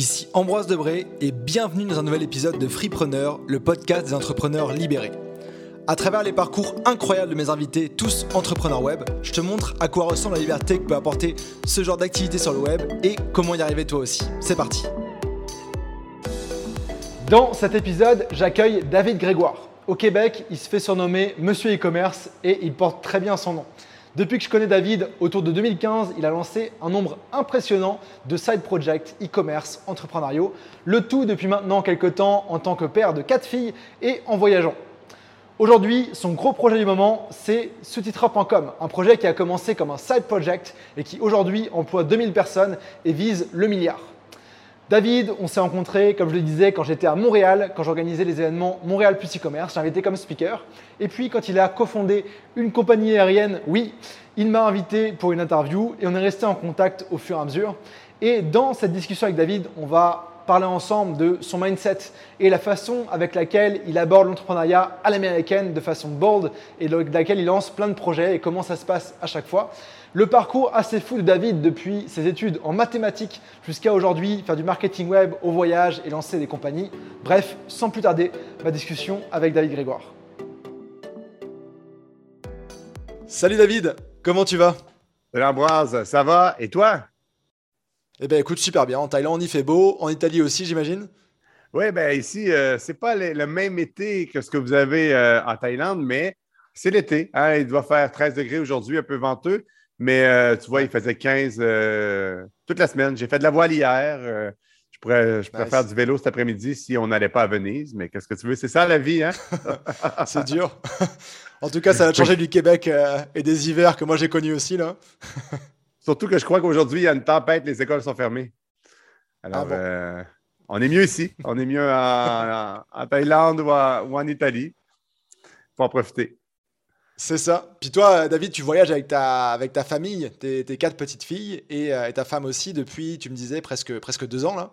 ici Ambroise Debré et bienvenue dans un nouvel épisode de Freepreneur, le podcast des entrepreneurs libérés. À travers les parcours incroyables de mes invités, tous entrepreneurs web, je te montre à quoi ressemble la liberté que peut apporter ce genre d'activité sur le web et comment y arriver toi aussi. C'est parti. Dans cet épisode, j'accueille David Grégoire. Au Québec, il se fait surnommer Monsieur e-commerce et il porte très bien son nom. Depuis que je connais David, autour de 2015, il a lancé un nombre impressionnant de side projects e-commerce entrepreneuriaux, le tout depuis maintenant quelques temps en tant que père de quatre filles et en voyageant. Aujourd'hui, son gros projet du moment, c'est sous-titre.com, un projet qui a commencé comme un side project et qui aujourd'hui emploie 2000 personnes et vise le milliard. David, on s'est rencontrés, comme je le disais, quand j'étais à Montréal, quand j'organisais les événements Montréal Plus e-commerce. J'ai invité comme speaker. Et puis, quand il a cofondé une compagnie aérienne, oui, il m'a invité pour une interview et on est resté en contact au fur et à mesure. Et dans cette discussion avec David, on va parler ensemble de son mindset et la façon avec laquelle il aborde l'entrepreneuriat à l'américaine de façon bold et de laquelle il lance plein de projets et comment ça se passe à chaque fois. Le parcours assez fou de David depuis ses études en mathématiques jusqu'à aujourd'hui, faire du marketing web au voyage et lancer des compagnies. Bref, sans plus tarder, ma discussion avec David Grégoire. Salut David, comment tu vas? Salut Ambroise, ça va? Et toi? Eh bien écoute, super bien. En Thaïlande, il fait beau. En Italie aussi, j'imagine? Oui, ben ici, euh, c'est pas le, même été que ce que vous avez euh, en Thaïlande, mais c'est l'été. Hein. il doit faire 13 degrés aujourd'hui, un peu venteux. Mais euh, tu vois, il faisait 15 euh, toute la semaine. J'ai fait de la voile hier. Euh, je pourrais, je pourrais faire du vélo cet après-midi si on n'allait pas à Venise. Mais qu'est-ce que tu veux? C'est ça la vie, hein? c'est dur. en tout cas, ça va changer du Québec et des hivers que moi j'ai connus aussi, là. Surtout que je crois qu'aujourd'hui, il y a une tempête, les écoles sont fermées. Alors, ah on est mieux ici. On est mieux en, Thaïlande ou, ou en Italie. Il faut en profiter. C'est ça. Puis toi, David, tu voyages avec ta, avec ta famille, tes, quatre petites filles euh, et, ta femme aussi depuis, tu me disais, presque, presque deux ans, là.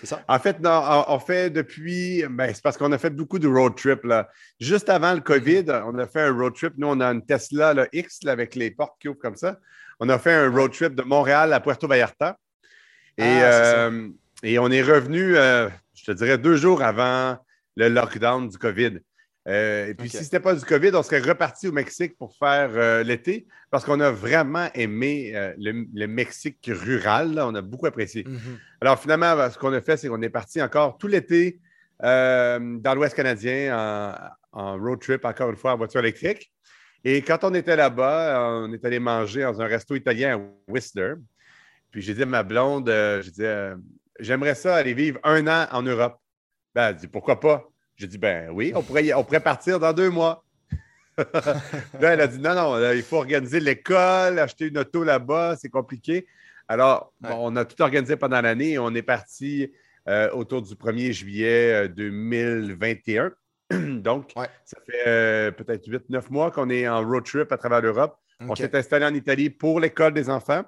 C'est ça? En fait, non, on fait depuis. Ben, c'est parce qu'on a fait beaucoup de road trip. Là. Juste avant le COVID, on a fait un road trip. Nous, on a une Tesla X avec les portes qui ouvrent comme ça. On a fait un road trip de Montréal à Puerto Vallarta. Et, ah, euh, et on est revenu, euh, je te dirais, deux jours avant le lockdown du COVID. Euh, et puis, si ce n'était pas du COVID, on serait reparti au Mexique pour faire euh, l'été parce qu'on a vraiment aimé euh, le, Mexique rural. On a beaucoup apprécié. Mhm. Alors, finalement, ce qu'on a fait, c'est qu'on est parti encore tout l'été dans l'Ouest canadien en, road trip, encore une fois, en voiture électrique. Et quand on était là-bas, on est allé manger dans un resto italien à Whistler. Puis, j'ai dit à ma blonde, j'ai dit, j'aimerais ça aller vivre un an en Europe. Ben, elle dit, pourquoi pas? J'ai dit, ben oui, on pourrait, on pourrait partir dans deux mois. là, elle a dit, non, non, il faut organiser l'école, acheter une auto là-bas, c'est compliqué. Alors, on a tout organisé pendant l'année et on est parti euh, autour du 1er juillet 2021. Euh, Donc, ça fait euh, peut-être 8-9 mois qu'on est en road trip à travers l'Europe. On s'est installé en Italie pour l'école des enfants.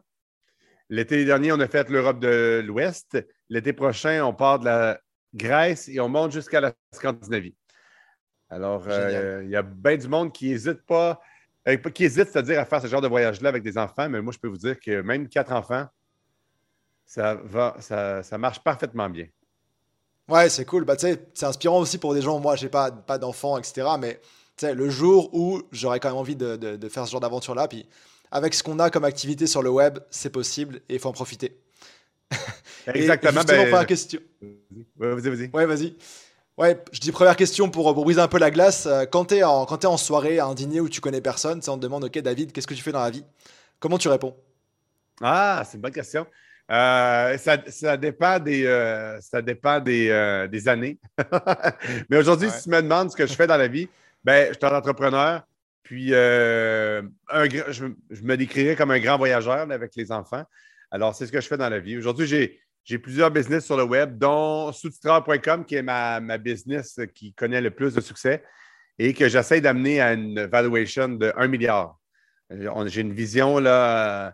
L'été dernier, on a fait l'Europe de l'Ouest. L'été prochain, on part de la Grèce et on monte jusqu'à la Scandinavie. Alors, euh, il y a bien du monde qui n'hésite pas, euh, qui hésite, c'est-à-dire à faire ce genre de voyage-là avec des enfants, mais moi, je peux vous dire que même quatre enfants, ça va, ça, marche parfaitement bien. Ouais, c'est cool. Bah, c'est inspirant aussi pour des gens. Moi, je n'ai pas, pas d'enfants, etc. Mais le jour où j'aurais quand même envie de, faire ce genre d'aventure-là, puis avec ce qu'on a comme activité sur le web, c'est possible et il faut en profiter. Exactement. justement, ben, première question. Vas-y, vas-y. Ouais, vas-y. Ouais, je dis première question pour, briser un peu la glace. Euh, quand tu es, en, es en soirée, à un dîner où tu connais personne, on te demande Ok, David, qu'est-ce que tu fais dans la vie? Comment tu réponds? Ah, c'est une bonne question. Euh, ça, dépend des, euh, ça dépend des, des années. Mais aujourd'hui, si tu me demandes ce que je fais dans la vie, ben, je suis un entrepreneur. Puis, un, je, je, me décrirais comme un grand voyageur avec les enfants. Alors, c'est ce que je fais dans la vie. Aujourd'hui, j'ai, plusieurs business sur le web, dont sous qui est ma, business qui connaît le plus de succès et que j'essaie d'amener à une valuation de 1 milliard. Euh, j'ai une vision là.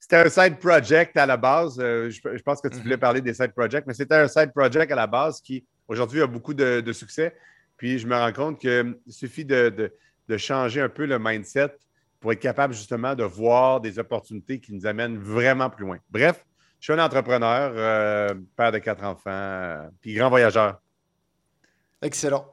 C'était un side project à la base. Euh, je, pense que tu voulais mhm. parler des side projects, mais c'était un side project à la base qui aujourd'hui a beaucoup de, succès. Puis je me rends compte qu'il suffit de, changer un peu le mindset pour être capable justement de voir des opportunités qui nous amènent vraiment plus loin. Bref, je suis un entrepreneur, euh, père de quatre enfants, euh, puis grand voyageur. Excellent.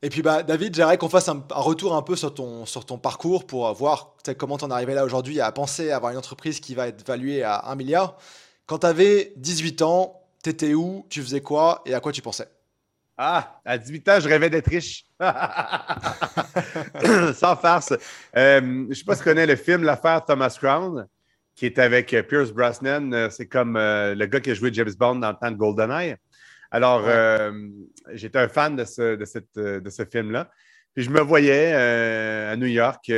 Et puis, bah, David, j'aimerais qu'on fasse un, retour un peu sur ton, sur ton parcours pour voir comment tu en es arrivé là aujourd'hui à penser à avoir une entreprise qui va être valuée à 1 milliard. Quand tu avais 18 ans, tu étais où, tu faisais quoi et à quoi tu pensais? Ah, à 18 ans, je rêvais d'être riche. Sans farce. Euh, je ne sais pas si tu connais le film L'affaire Thomas Crown qui est avec euh, Pierce Brosnan. Euh, c'est comme euh, le gars qui a joué James Bond dans le temps de GoldenEye. Alors, j'étais un fan de ce, de de ce film-là. Puis je me voyais à New York,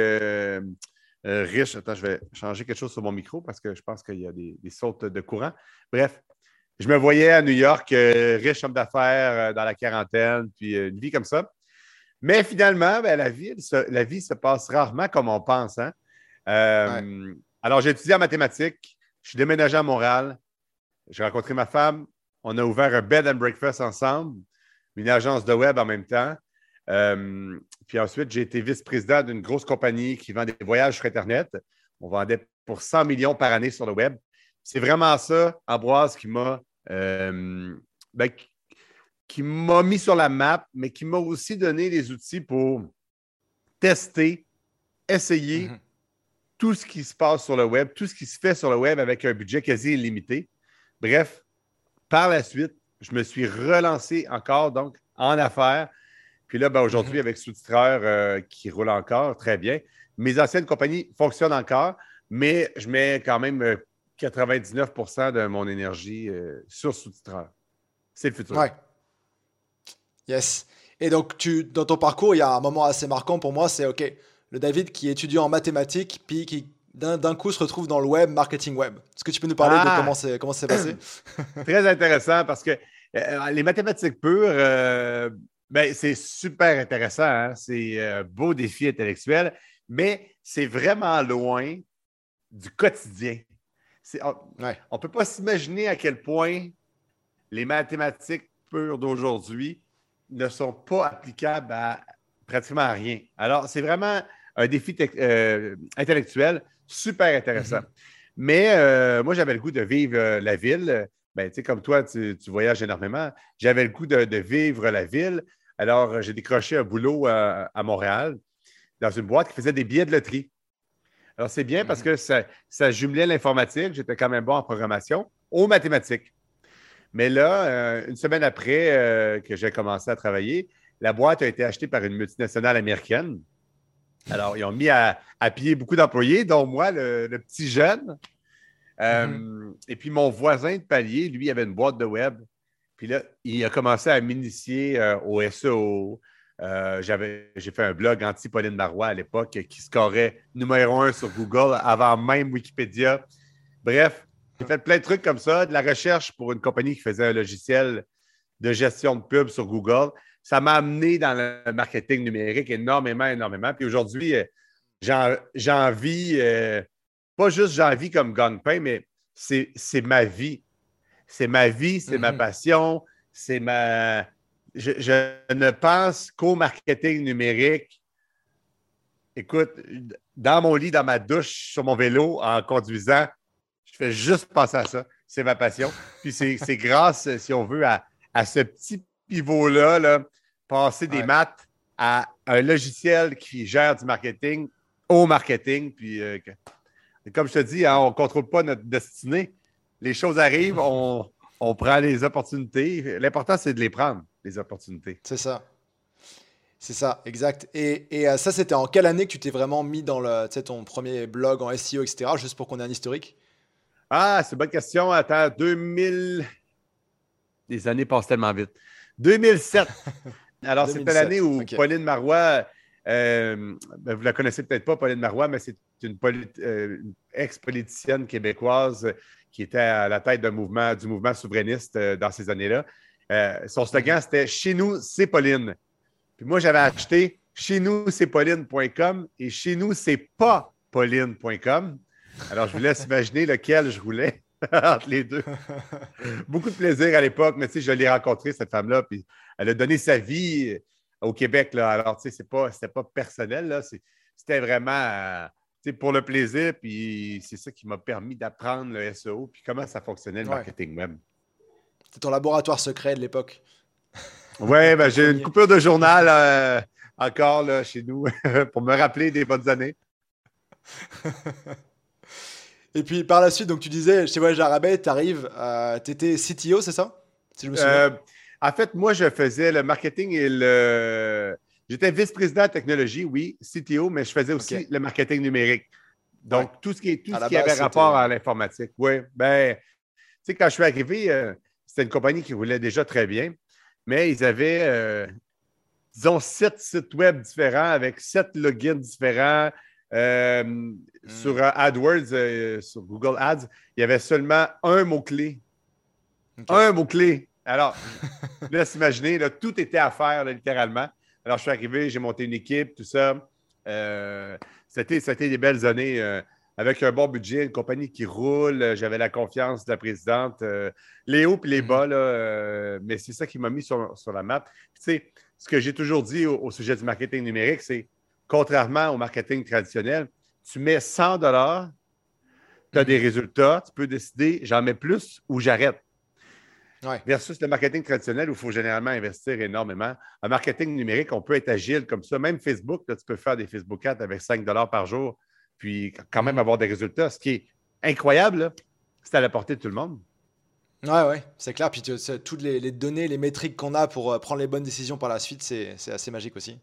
riche. Attends, je vais changer quelque chose sur mon micro parce que je pense qu'il y a des, sautes de courant. Bref, je me voyais à New York, riche homme d'affaires dans la quarantaine, puis une vie comme ça. Mais finalement, ben, la, vie, la vie se passe rarement comme on pense. Hein? Alors, j'ai étudié en mathématiques. Je suis déménagé à Montréal. J'ai rencontré ma femme. On a ouvert un bed and breakfast ensemble, une agence de web en même temps. Euh, puis ensuite, j'ai été vice-président d'une grosse compagnie qui vend des voyages sur Internet. On vendait pour 100 millions par année sur le web. C'est vraiment ça, Ambroise, qui m'a euh, ben, qui m'a mis sur la map, mais qui m'a aussi donné les outils pour tester, essayer, mm-hmm tout ce qui se passe sur le web, tout ce qui se fait sur le web avec un budget quasi illimité. Bref, par la suite, je me suis relancé encore donc en affaires. Puis là, ben, aujourd'hui, mhm. avec sous-titreur euh, qui roule encore très bien. Mes anciennes compagnies fonctionnent encore, mais je mets quand même 99% euh, de mon énergie euh, sur sous-titreur. C'est le futur. Ouais. Yes. Et donc, tu, dans ton parcours, il y a un moment assez marquant pour moi, c'est OK, le David qui est étudiant en mathématiques, puis qui d'un coup se retrouve dans le web, marketing web. Est-ce que tu peux nous parler de ah! comment c'est comment c'est passé? Très intéressant parce que euh, les mathématiques pures, euh, ben, c'est super intéressant. Hein. C'est un beau défi intellectuel, mais c'est vraiment loin du quotidien. On ne peut pas s'imaginer à quel point les mathématiques pures d'aujourd'hui ne sont pas applicables à pratiquement rien. Alors, c'est vraiment un défi euh, intellectuel super intéressant. Mm-hmm. Mais euh, moi, j'avais le goût de vivre euh, la ville. Ben, comme toi, tu, voyages énormément. J'avais le goût de, vivre la ville. Alors, j'ai décroché un boulot à, Montréal dans une boîte qui faisait des billets de loterie. Alors, c'est bien parce mm-hmm. que ça, jumelait l'informatique. J'étais quand même bon en programmation, aux mathématiques. Mais là, une semaine après que j'ai commencé à travailler, la boîte a été achetée par une multinationale américaine. Alors, ils ont mis à, à piller beaucoup d'employés, dont moi, le, petit jeune. Euh, mm-hmm. Et puis, mon voisin de palier, lui, avait une boîte de web. Puis là, il a commencé à m'initier euh, au SEO. Euh, j'ai fait un blog anti-Pauline Marois à l'époque qui scorait numéro un sur Google avant même Wikipédia. Bref, j'ai fait plein de trucs comme ça, de la recherche pour une compagnie qui faisait un logiciel de gestion de pub sur Google ça m'a amené dans le marketing numérique énormément, énormément. Puis aujourd'hui, euh, j'ai envie, euh, pas juste j'ai envie comme gang-pain, mais c'est ma vie. C'est ma vie, c'est ma mm-hmm. passion, c'est ma. Je, ne pense qu'au marketing numérique. Écoute, dans mon lit, dans ma douche, sur mon vélo, en conduisant, fais juste penser à ça. C'est ma passion. Puis c'est grâce, si on veut, à, à ce petit pivot-là, là, passer des maths à un logiciel qui gère du marketing au marketing. Puis, euh, comme je te dis, hein, on ne contrôle pas notre destinée. Les choses arrivent, on, prend les opportunités. L'important, c'est de les prendre, les opportunités. C'est ça. C'est ça, exact. Et, euh, ça, c'était en quelle année que tu t'es vraiment mis dans le, ton premier blog en SEO, etc., juste pour qu'on ait un historique? Ah, c'est une bonne question. Attends, 2000. Les années passent tellement vite. 2007. Alors, c'était l'année où Pauline Marois, euh, ben, vous la connaissez peut-être pas, Pauline Marois, mais c'est une, euh, ex-politicienne québécoise qui était à la tête mouvement, du mouvement souverainiste euh, dans ces années-là. son slogan, mhm. c'était Chez nous, c'est Pauline. Puis moi, j'avais acheté Chez nous, c'est Pauline.com et Chez nous, c'est pas Pauline.com. Alors, je vous laisse imaginer lequel je voulais. entre les deux. Beaucoup de plaisir à l'époque, mais tu sais, je l'ai rencontrée, cette femme-là, puis elle a donné sa vie au Québec. Là. Alors, tu sais, c'est pas, c'était pas personnel, là. C'était vraiment. Euh, pour le plaisir, puis c'est ça qui m'a permis d'apprendre le SEO, puis comment ça fonctionnait le marketing web. C'était ton laboratoire secret de l'époque. Oui, ben, j'ai une coupure de journal euh, encore là, chez nous pour me rappeler des bonnes années. Et puis par la suite, donc tu disais, chez Voyage Arabais, tu arrives, euh, tu étais CTO, c'est ça? Euh, En fait, moi, je faisais le marketing et le. J'étais vice-président de technologie, oui, CTO, mais je faisais aussi le marketing numérique. Donc, tout ce qui, tout ce qui avait rapport à l'informatique. Oui, ben, tu sais, quand je suis arrivé, euh, c'était une compagnie qui roulait déjà très bien, mais ils avaient, disons, sept sites web différents avec sept logins différents. Euh, hmm. Sur euh, AdWords, euh, sur Google Ads, il y avait seulement un mot-clé. Un mot-clé. Alors, laisse imaginer, là, tout était à faire, littéralement. Alors, je suis arrivé, j'ai monté une équipe, tout ça. c'était, des belles années avec un bon budget, une compagnie qui roule. J'avais la confiance de la présidente. les hauts et les bas, mais c'est ça qui m'a mis sur, la map. Tu sais, ce que j'ai toujours dit au sujet du marketing numérique, c'est Contrairement au marketing traditionnel, tu mets 100 dollars, tu as des résultats, tu peux décider j'en mets plus ou j'arrête. Versus le marketing traditionnel où il faut généralement investir énormément. En marketing numérique, on peut être agile comme ça. Même Facebook, tu peux faire des Facebook Ads avec 5 dollars par jour, puis quand même mhm. avoir des résultats. Ce qui est incroyable, c'est à la portée de tout le monde. Ouais, ouais, c'est clair. Puis toutes les, les, données, les métriques qu'on a pour euh, prendre les bonnes décisions par la suite, c'est assez magique aussi.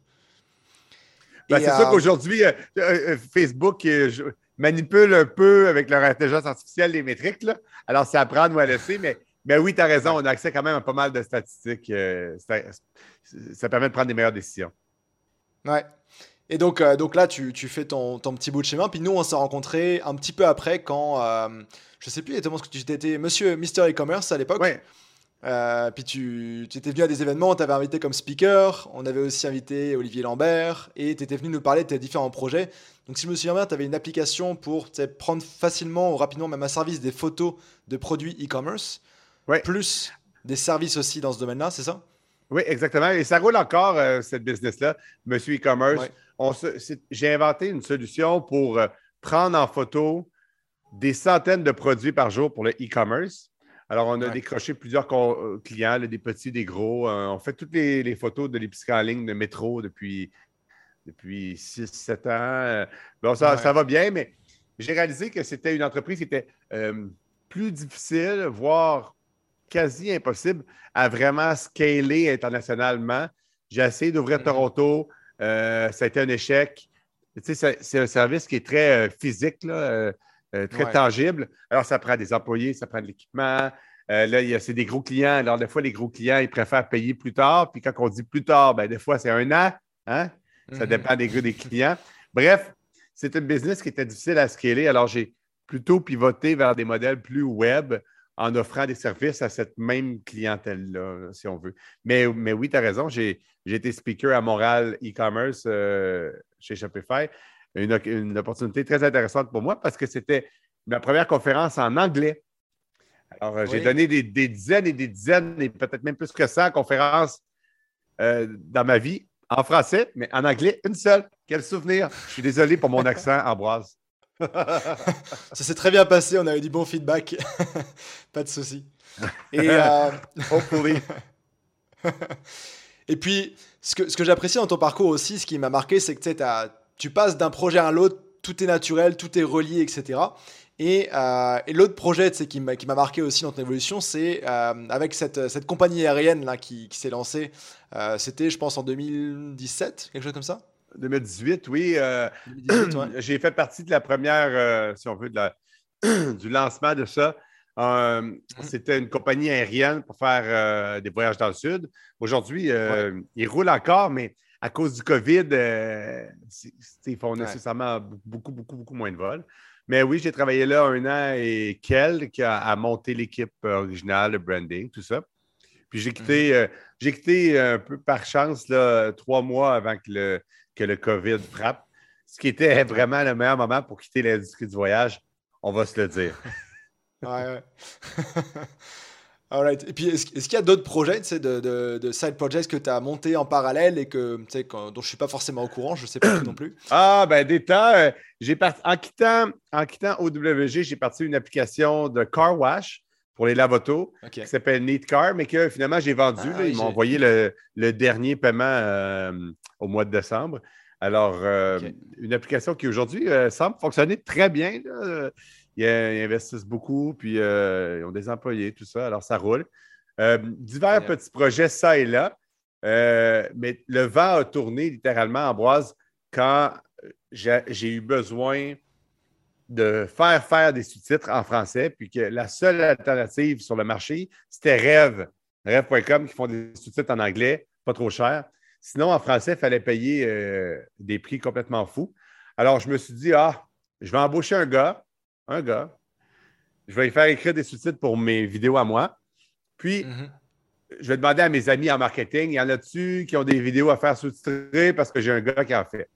Ben, c'est sûr euh, qu'aujourd'hui, euh, euh, Facebook manipule un peu avec leur intelligence artificielle les métriques. Là. Alors, c'est à prendre ou à laisser, mais, mais oui, tu as raison, on a accès quand même à pas mal de statistiques. ça, permet de prendre des meilleures décisions. Ouais. Et donc, donc là, tu, tu fais ton, ton, petit bout de chemin. Puis nous, on s'est rencontrés un petit peu après quand, je sais plus exactement ce que tu étais, monsieur Mister E-Commerce à l'époque. Ouais. Euh, puis tu, étais venu à des événements, on t'avait invité comme speaker, on avait aussi invité Olivier Lambert, et tu étais venu nous parler de tes différents projets. Donc si je me souviens bien, tu avais une application pour prendre facilement ou rapidement, même à service, des photos de produits e-commerce, plus des services aussi dans ce domaine-là, c'est ça? Oui, exactement. Et ça roule encore, euh, cette business-là, Monsieur e-commerce. J'ai inventé une solution pour euh, prendre en photo des centaines de produits par jour pour le e-commerce alors, on a décroché plusieurs euh, clients, des petits, des gros. Euh, on fait toutes les, photos de l'épicerie en ligne de métro depuis, depuis 6-7 ans. Euh, bon, ça, va bien, mais j'ai réalisé que c'était une entreprise qui était plus difficile, voire quasi impossible à vraiment scaler internationalement. J'ai essayé d'ouvrir mm-hmm. Toronto. ça a été un échec. Tu sais, c'est un service qui est très physique, là, euh, très tangible. Alors, ça prend des employés, ça prend de l'équipement. Euh, là, c'est des gros clients. Alors, des fois, les gros clients, ils préfèrent payer plus tard. Puis quand on dit plus tard, ben, des fois, c'est un an. Hein? Ça mhm. dépend des, des clients. Bref, c'est un business qui était difficile à scaler. Alors, j'ai plutôt pivoté vers des modèles plus web en offrant des services à cette même clientèle-là, si on veut. Mais, mais oui, tu as raison. J'ai été speaker à Montréal e-commerce euh, chez Shopify une, opportunité très intéressante pour moi parce que c'était ma première conférence en anglais. Alors, euh, j'ai donné des, dizaines et des dizaines, et peut-être même plus que ça, conférences euh, dans ma vie, en français, mais en anglais, une seule. Quel souvenir. Je suis désolé pour mon accent, Ambroise. ça s'est très bien passé, on a eu du bon feedback. Pas de souci. Et, euh... et puis, ce que, ce que j'apprécie dans ton parcours aussi, ce qui m'a marqué, c'est que tu as tu passes d'un projet à l'autre, tout est naturel, tout est relié, etc. Euh, et, l'autre projet qui m'a marqué aussi dans ton évolution, c'est euh, avec cette, compagnie aérienne là, qui, s'est lancée. Euh, c'était, je pense, en 2017, quelque chose comme ça 2018, oui. J'ai fait partie de la première, si on veut, du lancement de ça. Mhm. C'était une compagnie aérienne pour faire des voyages dans le sud. Aujourd'hui, il roule encore, mais à cause du COVID, euh, ils font nécessairement beaucoup, beaucoup, beaucoup moins de vols. Mais oui, j'ai travaillé là un an et quelques à, monter l'équipe originale, le branding, tout ça. Puis j'ai quitté, mhm. euh, quitté un peu par chance là, trois mois avant que le, que le COVID frappe, ce qui était vraiment le meilleur moment pour quitter l'industrie du voyage, on va se le dire. ouais, ouais. Et puis, est-ce, qu'il y a d'autres projets, de, de, side projects que tu as montés en parallèle et que, dont je ne suis pas forcément au courant, je ne sais pas non plus? Ah, ben des euh, j'ai en quittant, en quittant OWG, j'ai parti une application de car wash pour les lavotos qui s'appelle Neat Car, mais que finalement j'ai vendu. Ah ils m'ont envoyé le, dernier paiement euh, au mois de décembre. Alors, euh, une application qui aujourd'hui semble fonctionner très bien ils, investissent beaucoup, puis euh, ils ont des employés, tout ça. Alors, ça roule. Euh, divers petits projets, ça et là. Euh, mais le vent a tourné littéralement, Ambroise, quand j'ai eu besoin de faire faire des sous-titres en français, puis que la seule alternative sur le marché, c'était Rêve, Rêve.com, qui font des sous-titres en anglais, pas trop cher. Sinon, en français, il fallait payer des prix complètement fous. Alors, je me suis dit, ah, je vais embaucher un gars un gars. Je vais lui faire écrire des sous-titres pour mes vidéos à moi. Puis, mhm. je vais demander à mes amis en marketing, il y en a-tu qui ont des vidéos à faire sous-titrer parce que j'ai un gars qui en fait?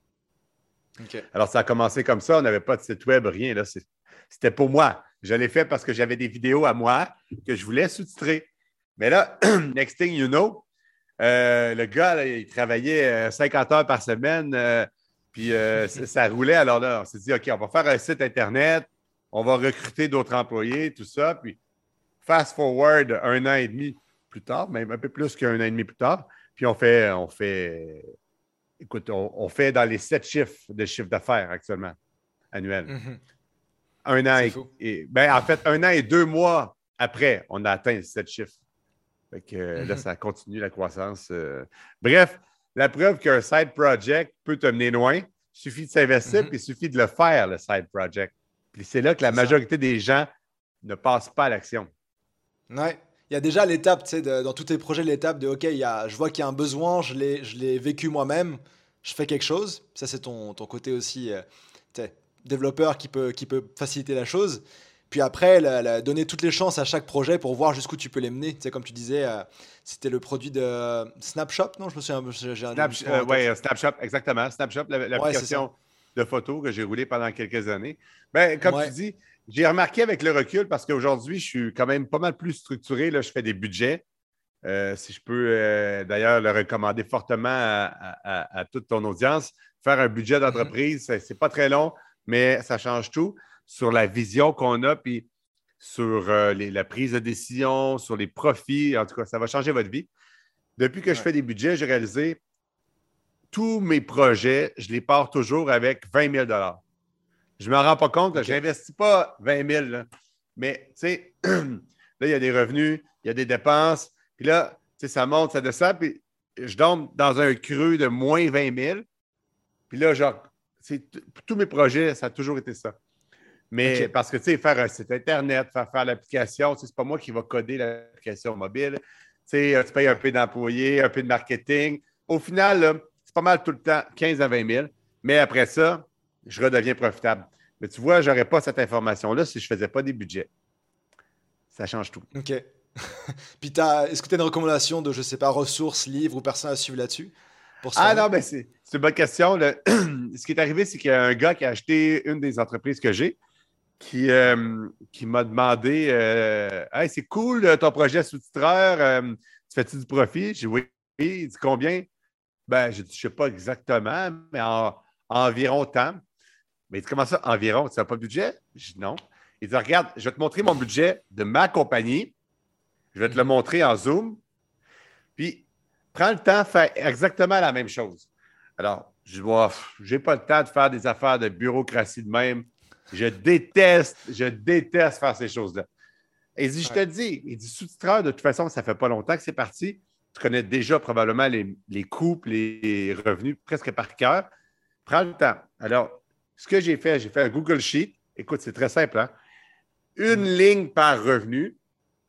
Alors, ça a commencé comme ça. On n'avait pas de site web, rien. Là. C'était pour moi. Je l'ai fait parce que j'avais des vidéos à moi que je voulais sous-titrer. Mais là, next thing you know, euh, le gars, il travaillait 50 euh, heures par semaine, euh, puis ça, roulait. Alors là, on s'est dit, OK, on va faire un site Internet, on va recruter d'autres employés, tout ça. Puis, fast forward un an et demi plus tard, même un peu plus qu'un an et demi plus tard, puis on fait, on fait, écoute, on, fait dans les sept chiffres de chiffre d'affaires actuellement, annuel. Mm-hmm. Un an et, ben, en fait, un an et deux mois après, on a atteint sept chiffres. Fait que, Là, mm-hmm. ça continue la croissance. Euh. Bref, la preuve qu'un side project peut te mener loin, il suffit de s'investir, mm-hmm. puis il suffit de le faire, le side project. Puis c'est là que la majorité des gens ne passent pas à l'action. Ouais. Il y a déjà l'étape, tu sais, dans tous tes projets, l'étape de OK, il y a, je vois qu'il y a un besoin, je l'ai vécu moi-même, je fais quelque chose. Ça, c'est ton, ton, côté aussi euh, développeur qui peut, qui peut faciliter la chose. Puis après, donner toutes les chances à chaque projet pour voir jusqu'où tu peux les mener. Tu sais, comme tu disais, euh, c'était le produit de Snapshot, non? Je me souviens. Snap, euh, oui, Snapshot, exactement. Snapshot, l'application de photos que j'ai roulé pendant quelques années. Ben, comme tu dis, j'ai remarqué avec le recul, parce qu'aujourd'hui, je suis quand même pas mal plus structuré. Là, je fais des budgets. Euh, si je peux euh, d'ailleurs le recommander fortement à, toute ton audience, faire un budget mm-hmm. d'entreprise, ce n'est pas très long, mais ça change tout sur la vision qu'on a, puis sur euh, la prise de décision, sur les profits. En tout cas, ça va changer votre vie. Depuis que je fais des budgets, j'ai réalisé tous mes projets, je les pars toujours avec 20 000 Je ne me rends pas compte, je n'investis pas 20 000 mais tu sais, là, il y a des revenus, il y a des dépenses, puis là, ça monte, ça descend, puis je tombe dans un creux de moins 20 000. Puis là, genre, tous mes projets, ça a toujours été ça. Mais parce que, tu sais, faire un site Internet, faire, faire l'application, c'est pas moi qui va coder l'application mobile. Tu sais, tu payes un peu d'employés, un peu de marketing. Au final, là, c'est pas mal tout le temps 15 à 20 000. Mais après ça, je redeviens profitable. Mais tu vois, je n'aurais pas cette information-là si je ne faisais pas des budgets. Ça change tout. OK. Puis, est-ce que tu as une recommandation de, je ne sais pas, ressources, livres ou personnes à suivre là-dessus? Ah non, ben c'est une bonne question. Ce qui est arrivé, c'est qu'il y a un gars qui a acheté une des entreprises que j'ai qui, euh, qui m'a demandé euh, Hey, c'est cool ton projet sous-titreur, euh, tu fais-tu du profit? J'ai dit oui. Il dit combien? Ben, je ne sais pas exactement, mais environ tant. Mais il dit, comment ça, environ? Tu n'as pas de budget? Je dis non. Il dit, regarde, je vais te montrer mon budget de ma compagnie. Je vais te le montrer en Zoom. Puis, prends le temps de faire exactement la même chose. Alors, je vois, je n'ai pas le temps de faire des affaires de bureaucratie de même. Je déteste, je déteste faire ces choses-là. Il dit, je te dis, il dit, sous-titreur, de toute façon, ça ne fait pas longtemps que c'est parti tu connais déjà probablement les, les coûts, les revenus presque par cœur. Prends le temps. Alors, ce que j'ai fait, j'ai fait un Google Sheet. Écoute, c'est très simple. Hein? Une mm. ligne par revenu,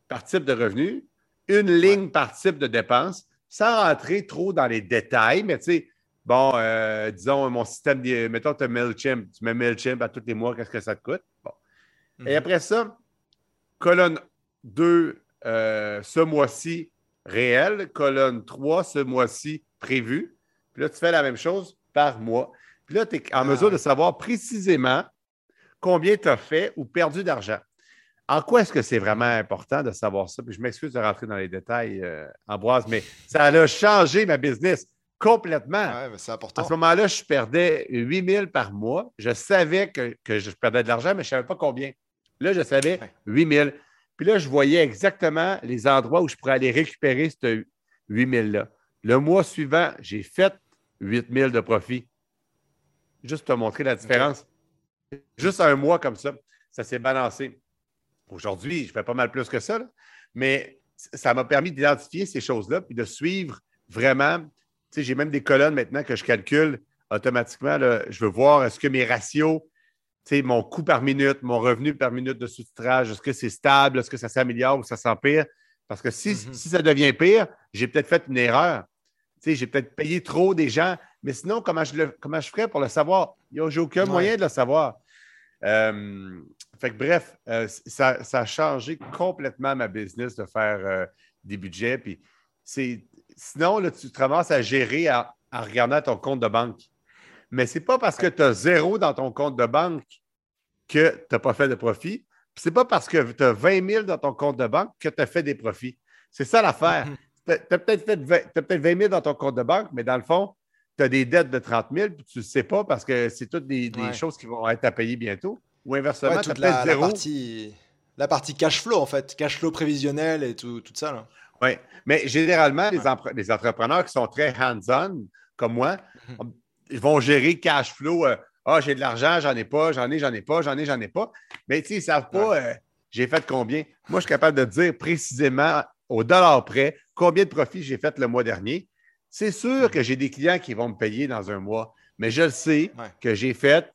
par type de revenu, une ligne par type de dépense, sans rentrer trop dans les détails, mais tu sais, bon, euh, disons, mon système, mettons, tu as MailChimp, tu mets MailChimp à tous les mois, qu'est-ce que ça te coûte? Bon. Et mm-hmm. après ça, colonne 2, euh, ce mois-ci, réel, colonne 3 ce mois-ci prévu. Puis là, tu fais la même chose par mois. Puis là, tu es en mesure de savoir précisément combien tu as fait ou perdu d'argent. en quoi est-ce que c'est vraiment important de savoir ça? Puis je m'excuse de rentrer dans les détails, euh, Ambroise, mais ça a changé ma business complètement. Ouais, c'est important. À ce moment-là, je perdais 8 000 par mois. Je savais que, je perdais de l'argent, mais je ne savais pas combien. Là, je savais 8 000. Puis là, je voyais exactement les endroits où je pourrais aller récupérer ce 8 000-là. Le mois suivant, j'ai fait 8 000 de profit. Juste te montrer la différence. Juste un mois comme ça, ça s'est balancé. Aujourd'hui, je fais pas mal plus que ça, mais ça m'a permis d'identifier ces choses-là puis de suivre vraiment. Tu sais, j'ai même des colonnes maintenant que je calcule automatiquement. je veux voir est-ce que mes ratios, mon coût par minute, mon revenu par minute de sous-titrage, est-ce que c'est stable, est-ce que ça s'améliore ou ça s'empire? Parce que si, mm-hmm. si ça devient pire, j'ai peut-être fait une erreur. J'ai peut-être payé trop des gens. Mais sinon, comment je, le, comment je ferais pour le savoir? J'ai aucun moyen de le savoir. Euh, fait que bref, euh, ça, a changé complètement ma business de faire euh, des budgets. Puis sinon, là, tu te ramasses à gérer en, regardant ton compte de banque. Mais ce n'est pas parce que tu as zéro dans ton compte de banque que tu n'as pas fait de profit. Ce n'est pas parce que tu as 20 000 dans ton compte de banque que tu as fait des profits. C'est ça l'affaire. Tu as peut-être fait peut 20 000 dans ton compte de banque, mais dans le fond, tu as des dettes de 30 000, puis tu ne sais pas parce que c'est toutes des, choses qui vont être à payer bientôt. Ou inversement, toute la, partie, la partie cash flow, en fait, cash flow prévisionnel et tout, tout ça. Oui, mais généralement, les, entrepreneurs qui sont très hands-on, comme moi, mhm. Ils vont gérer cash flow. Euh, ah, j'ai de l'argent, j'en ai pas, j'en ai, j'en ai pas, j'en ai, j'en ai pas. Mais tu sais, ils ne savent pas euh, j'ai fait combien. Moi, je suis capable de dire précisément, au dollar près, combien de profits j'ai fait le mois dernier. C'est sûr que j'ai des clients qui vont me payer dans un mois, mais je le sais que j'ai fait,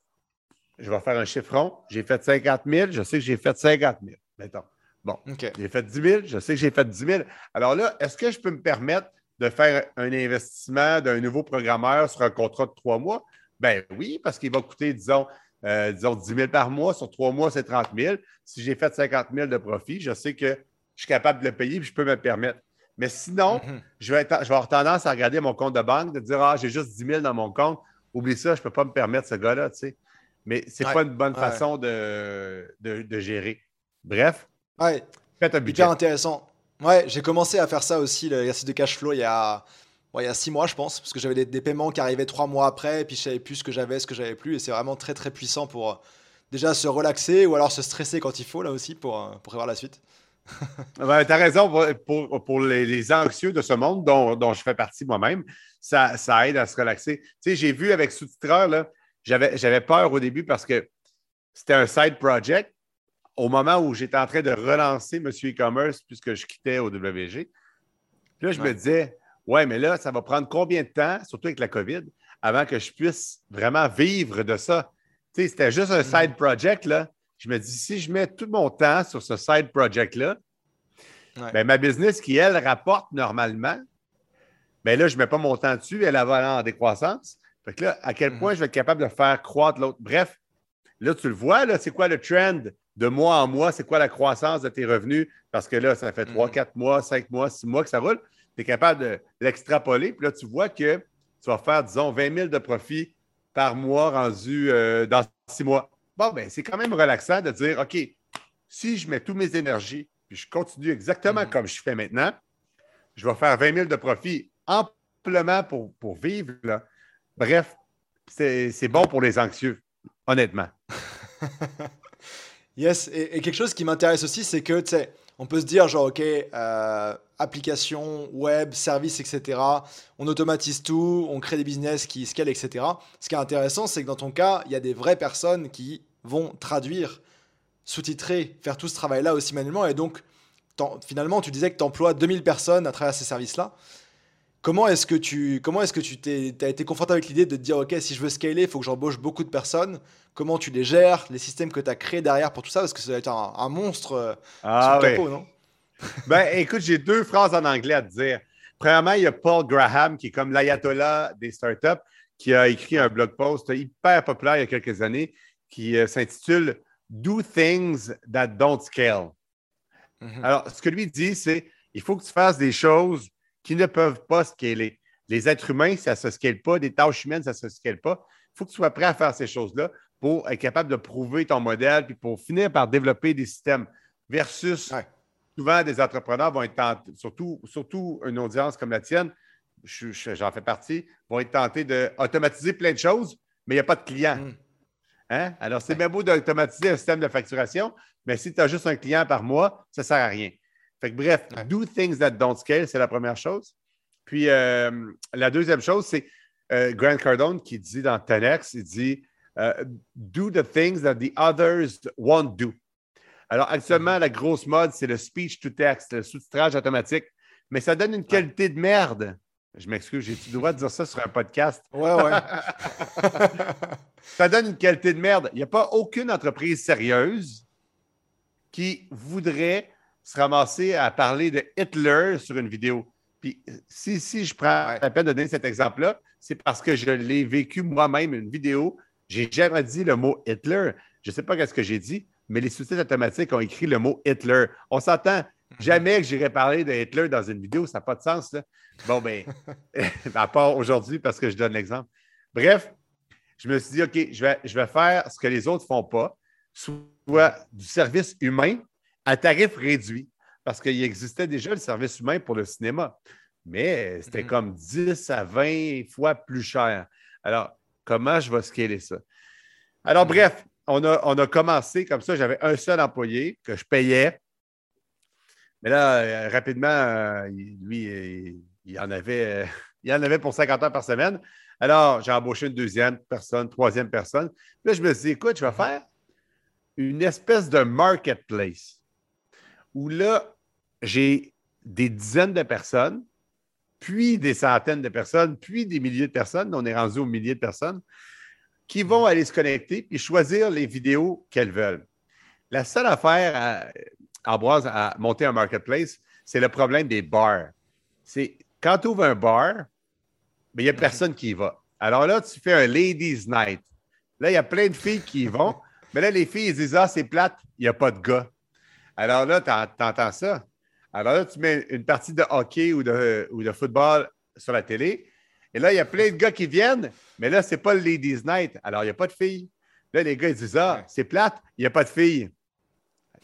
je vais faire un chiffron, j'ai fait 50 000, je sais que j'ai fait 50 000. Mettons. Bon, j'ai fait 10 000, je sais que j'ai fait 10 000. Alors là, est-ce que je peux me permettre de faire un investissement d'un nouveau programmeur sur un contrat de trois mois? Ben oui, parce qu'il va coûter, disons, euh, disons 10 000 par mois. Sur trois mois, c'est 30 000. Si j'ai fait 50 000 de profit, je sais que je suis capable de le payer et je peux me le permettre. Mais sinon, mhm. je, vais avoir tendance à regarder mon compte de banque, de dire Ah, j'ai juste 10 000 dans mon compte. Oublie ça, je ne peux pas me permettre ce gars-là. Tu sais. Mais ce n'est pas une bonne façon de, de, gérer. Bref, ouais. faites un budget. intéressant. Ouais, j'ai commencé à faire ça aussi, l'exercice de cash flow, il y a, il y a six mois, je pense, parce que j'avais des, paiements qui arrivaient trois mois après, et puis je savais plus ce que j'avais, ce que j'avais plus, et c'est vraiment très très puissant pour euh, déjà se relaxer ou alors se stresser quand il faut, là aussi, pour, euh, pour prévoir la suite. ben, tu as raison, pour, pour, les, anxieux de ce monde dont, dont je fais partie moi-même, ça, ça, aide à se relaxer. Tu sais, j'ai vu avec sous-titreur, j'avais peur au début parce que c'était un side project. Au moment où j'étais en train de relancer Monsieur E-Commerce, puisque je quittais au WG, là, je me disais, ouais, mais là, ça va prendre combien de temps, surtout avec la COVID, avant que je puisse vraiment vivre de ça? Tu sais, c'était juste un mm-hmm. side project, là je me dis, si je mets tout mon temps sur ce side project-là, ben, ma business qui, elle, rapporte normalement, ben là, je ne mets pas mon temps dessus, elle va en décroissance. Fait que là, à quel point mhm. je vais être capable de faire croître l'autre? Bref, là, tu le vois, là, c'est quoi le trend? De mois en mois? C'est quoi la croissance de tes revenus? Parce que là, ça fait trois, mhm. quatre mois, cinq mois, six mois que ça roule. Tu es capable de l'extrapoler. Puis là, tu vois que tu vas faire, disons, 20 000 de profit par mois rendu euh, dans six mois. Bon, ben, c'est quand même relaxant de dire, OK, si je mets toutes mes énergies, puis je continue exactement mhm. comme je fais maintenant, je vais faire 20 000 de profit amplement pour, pour vivre. Bref, c'est bon pour les anxieux, honnêtement. yes, et, quelque chose qui m'intéresse aussi, c'est que, tu sais, on peut se dire, genre, OK, euh, application, web, service, etc. On automatise tout, on crée des business qui scalent, etc. Ce qui est intéressant, c'est que dans ton cas, il y a des vraies personnes qui vont traduire, sous-titrer, faire tout ce travail-là aussi manuellement. Et donc, finalement, tu disais que tu emploies 2000 personnes à travers ces services-là. Comment est-ce que tu comment est-ce que tu t'es, as été confronté avec l'idée de te dire ok si je veux scaler il faut que j'embauche beaucoup de personnes. Comment tu les gères les systèmes que tu as créés derrière pour tout ça? Parce que ça va être un, monstre euh, ah, sur le capot non? Ben écoute j'ai deux phrases en anglais à te dire. Premièrement il y a Paul Graham qui est comme l'ayatollah des startups qui a écrit un blog post hyper populaire il y a quelques années qui euh, s'intitule Do Things That Don't Scale. Mhm. Alors, ce que lui dit, c'est il faut que tu fasses des choses qui ne peuvent pas scaler. Les êtres humains, ça ne se scale pas, des tâches humaines, ça ne se scale pas. Il faut que tu sois prêt à faire ces choses-là pour être capable de prouver ton modèle, puis pour finir par développer des systèmes. versus souvent des entrepreneurs vont être tentés, surtout, surtout une audience comme la tienne, j'en fais partie, vont être tentés d'automatiser plein de choses, mais il n'y a pas de client. Mm. Hein? Alors, c'est bien beau d'automatiser un système de facturation, mais si tu as juste un client par mois, ça ne sert à rien. Fait que, bref, do things that don't scale, c'est la première chose. Puis, euh, la deuxième chose, c'est euh, Grant Cardone qui dit dans Tenex, il dit euh, Do the things that the others won't do. Alors, actuellement, mm-hmm. la grosse mode, c'est le speech to text, le sous-titrage automatique, mais ça donne une qualité de merde. Je m'excuse, j'ai-tu le droit de dire ça sur un podcast? Ouais, ouais. ça donne une qualité de merde. Il n'y a pas aucune entreprise sérieuse qui voudrait se ramasser à parler de Hitler sur une vidéo. Puis si, si je prends la peine de donner cet exemple-là, c'est parce que je l'ai vécu moi-même, une vidéo. J'ai jamais dit le mot Hitler. Je ne sais pas ce que j'ai dit, mais les sous-titres automatiques ont écrit le mot Hitler. On s'entend. Mhm. Jamais que j'irai parler de Hitler dans une vidéo, ça n'a pas de sens. Bon, ben, à part aujourd'hui parce que je donne l'exemple. Bref, je me suis dit, OK, je vais, je vais faire ce que les autres ne font pas, soit du service humain à tarif réduit, parce qu'il existait déjà le service humain pour le cinéma, mais c'était mhm. comme 10 à 20 fois plus cher. Alors, comment je vais scaler ça? Alors, mhm. bref, on a, on a commencé comme ça. J'avais un seul employé que je payais. Mais là, euh, rapidement, euh, lui, il, en avait, il en avait pour 50 heures par semaine. Alors, j'ai embauché une deuxième personne, troisième personne. là, je me suis dit, écoute, je vais faire une espèce de marketplace où là, j'ai des dizaines de personnes, puis des centaines de personnes, puis des milliers de personnes. On est rendu aux milliers de personnes qui vont aller se connecter et choisir les vidéos qu'elles veulent. La seule affaire, à, Ambroise, à monter un marketplace, c'est le problème des bars. C'est quand tu ouvres un bar, mais il n'y a personne qui y va. Alors là, tu fais un ladies' night. Là, il y a plein de filles qui y vont, mais là, les filles, ils disent Ah, c'est plate, il n'y a pas de gars. Alors là, tu entends ça. Alors là, tu mets une partie de hockey ou de, ou de football sur la télé. Et là, il y a plein de gars qui viennent, mais là, ce n'est pas le Ladies Night. Alors, il n'y a pas de filles. Là, les gars, ils disent Ah, c'est plate, il n'y a pas de filles.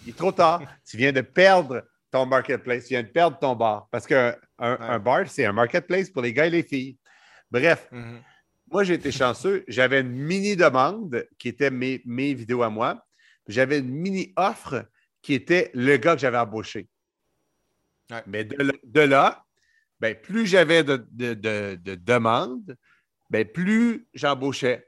Il est trop tard. tu viens de perdre ton marketplace, tu viens de perdre ton bar. Parce qu'un un, bar, c'est un marketplace pour les gars et les filles. Bref, mm-hmm. moi, j'ai été chanceux. J'avais une mini demande qui était mes, mes vidéos à moi. J'avais une mini offre qui était le gars que j'avais embauché. Mais de, là, ben, plus j'avais de, demandes, ben, plus j'embauchais.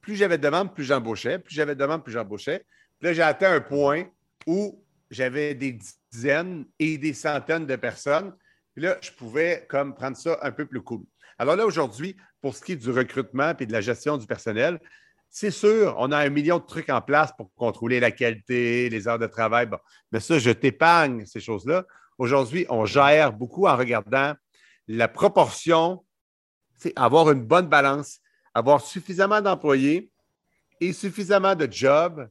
Plus j'avais de demandes, plus j'embauchais. Plus j'avais de demandes, plus j'embauchais. Puis là, j'ai atteint un point où j'avais des dizaines et des centaines de personnes. Puis là, je pouvais comme prendre ça un peu plus cool. Alors là, aujourd'hui, pour ce qui est du recrutement et de la gestion du personnel, c'est sûr, on a un million de trucs en place pour contrôler la qualité, les heures de travail. Mais ça, je t'épargne ces choses-là. Aujourd'hui, on gère beaucoup en regardant la proportion, avoir une bonne balance, avoir suffisamment d'employés et suffisamment de jobs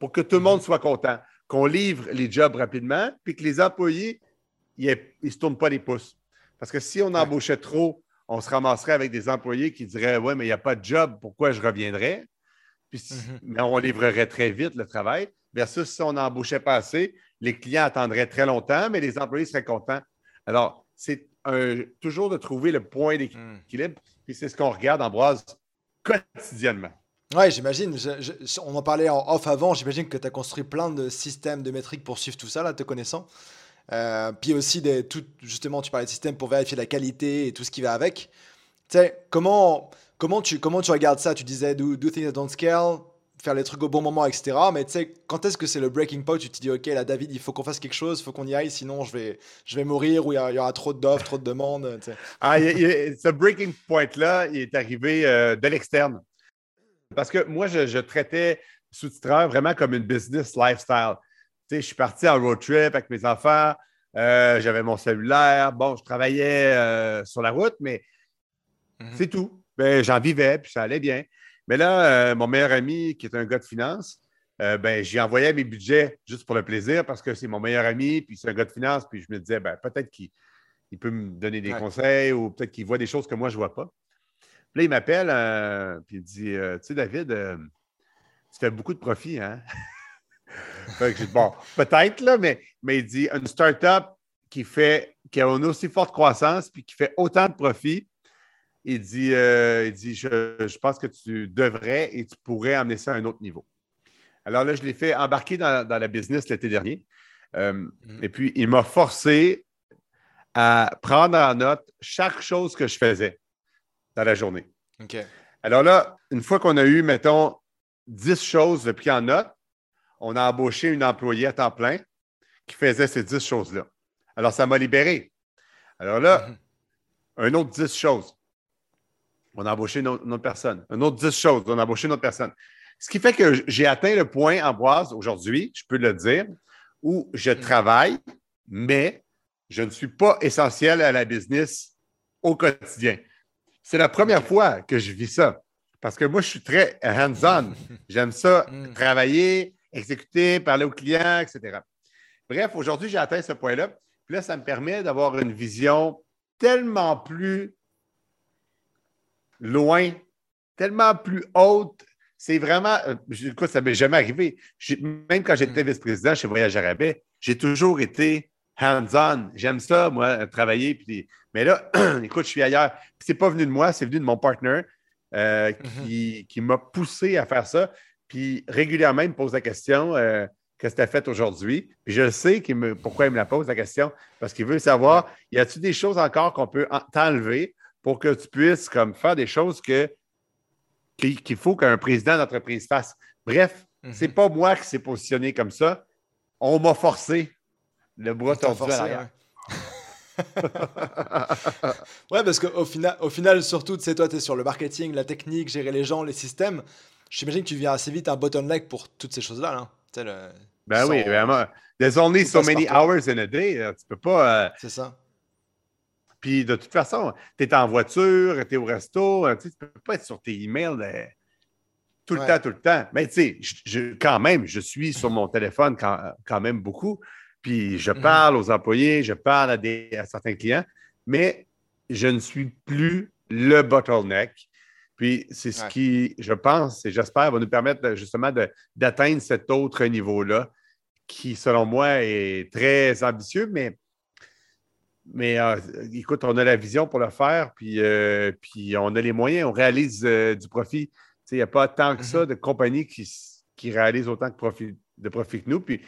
pour que tout le monde soit content, qu'on livre les jobs rapidement, puis que les employés, ils ne se tournent pas les pouces. Parce que si on embauchait trop, on se ramasserait avec des employés qui diraient Ouais, mais il n'y a pas de job, pourquoi je reviendrais? Puis, mm-hmm. Mais on livrerait très vite le travail. Versus si on n'embauchait pas assez, les clients attendraient très longtemps, mais les employés seraient contents. Alors, c'est toujours de trouver le point d'équilibre. Mm. Puis c'est ce qu'on regarde, Ambroise, quotidiennement. Oui, j'imagine. on en parlait en off avant. J'imagine que tu as construit plein de systèmes de métriques pour suivre tout ça, là, te connaissant. Euh, puis aussi, des, tout, justement, tu parlais de systèmes pour vérifier la qualité et tout ce qui va avec. Tu sais, comment, comment, tu, comment tu regardes ça? Tu disais do, do things that don't scale, faire les trucs au bon moment, etc. Mais tu sais, quand est-ce que c'est le breaking point Tu te dis, OK, là, David, il faut qu'on fasse quelque chose, il faut qu'on y aille, sinon je vais, je vais mourir ou il y, aura trop d'offres, trop de demandes. Ah, ce breaking point-là, il est arrivé euh, de l'externe. Parce que moi, je, je traitais sous-titreur vraiment comme une business lifestyle je suis parti en road trip avec mes enfants. Euh, j'avais mon cellulaire. Bon, je travaillais euh, sur la route, mais mhm. c'est tout. Ben, J'en vivais, puis ça allait bien. Mais là, euh, mon meilleur ami, qui est un gars de finance, ben, j'y envoyais mes budgets juste pour le plaisir parce que c'est mon meilleur ami, puis c'est un gars de finance, puis je me disais, ben, peut-être qu'il peut me donner des conseils ou peut-être qu'il voit des choses que moi, je ne vois pas. Puis là, il m'appelle, puis il dit, tu sais, David, tu fais beaucoup de profit, hein? bon, peut-être, là, mais, mais il dit une startup qui fait qui a une aussi forte croissance puis qui fait autant de profits, il dit, euh, il dit je, pense que tu devrais et tu pourrais amener ça à un autre niveau. Alors là, je l'ai fait embarquer dans, la business l'été dernier. Euh, mm-hmm. Et puis, il m'a forcé à prendre en note chaque chose que je faisais dans la journée. Alors là, une fois qu'on a eu, mettons, 10 choses depuis en note, on a embauché une employée à temps plein qui faisait ces 10 choses-là. Alors, ça m'a libéré. Alors là, mm-hmm. un autre 10 choses. On a embauché une autre, personne. Un autre 10 choses. On a embauché une autre personne. Ce qui fait que j'ai atteint le point, Ambroise, aujourd'hui, je peux le dire, où je mm. travaille, mais je ne suis pas essentiel à la business au quotidien. C'est la première fois que je vis ça. Parce que moi, je suis très hands-on. J'aime ça, mm. travailler, exécuter, parler aux clients, etc. Bref, aujourd'hui, j'ai atteint ce point-là. Puis là, ça me permet d'avoir une vision tellement plus loin, tellement plus haute. C'est vraiment, euh, écoute, ça ne m'est jamais arrivé. Même quand j'étais mm. vice-président chez Voyage Arabais, j'ai toujours été hands-on. J'aime ça, moi, travailler. Puis, mais là, écoute, je suis ailleurs. Ce n'est pas venu de moi, c'est venu de mon partner euh, mm-hmm. qui, m'a poussé à faire ça. Puis régulièrement, il me pose la question euh, Qu'est-ce que tu as fait aujourd'hui? Puis je sais me, pourquoi il me la pose la question. Parce qu'il veut savoir y a-t-il des choses encore qu'on peut t'enlever pour que tu puisses comme, faire des choses que, qu'il faut qu'un président d'entreprise fasse? Bref, ce n'est c'est pas moi qui s'est positionné comme ça. On m'a forcé le bras tordu à l'arrière. Ouais. parce qu'au final, au final, surtout, tu sais, toi, tu es sur le marketing, la technique, gérer les gens, les systèmes. J'imagine que tu viens assez vite un bottleneck pour toutes ces choses-là. Là. Ben oui, vraiment. There's only so many hours in a day. Tu peux pas. Euh, c'est ça. Puis de toute façon, tu es en voiture, tu es au resto, tu ne peux pas être sur tes emails euh, tout le temps, tout le temps. Mais tu sais, quand même, je suis sur mon téléphone quand même beaucoup. Puis je mhm. parle aux employés, je parle à, des, à certains clients, mais je ne suis plus le bottleneck. Puis c'est ce qui, je pense et j'espère, va nous permettre justement d'atteindre cet autre niveau-là, qui, selon moi, est très ambitieux, mais, mais euh, écoute, on a la vision pour le faire, puis, euh, puis on a les moyens, on réalise euh, du profit. Il n'y a pas tant que ça mhm. de compagnies qui, qui réalisent autant de profit, de profit que nous. Puis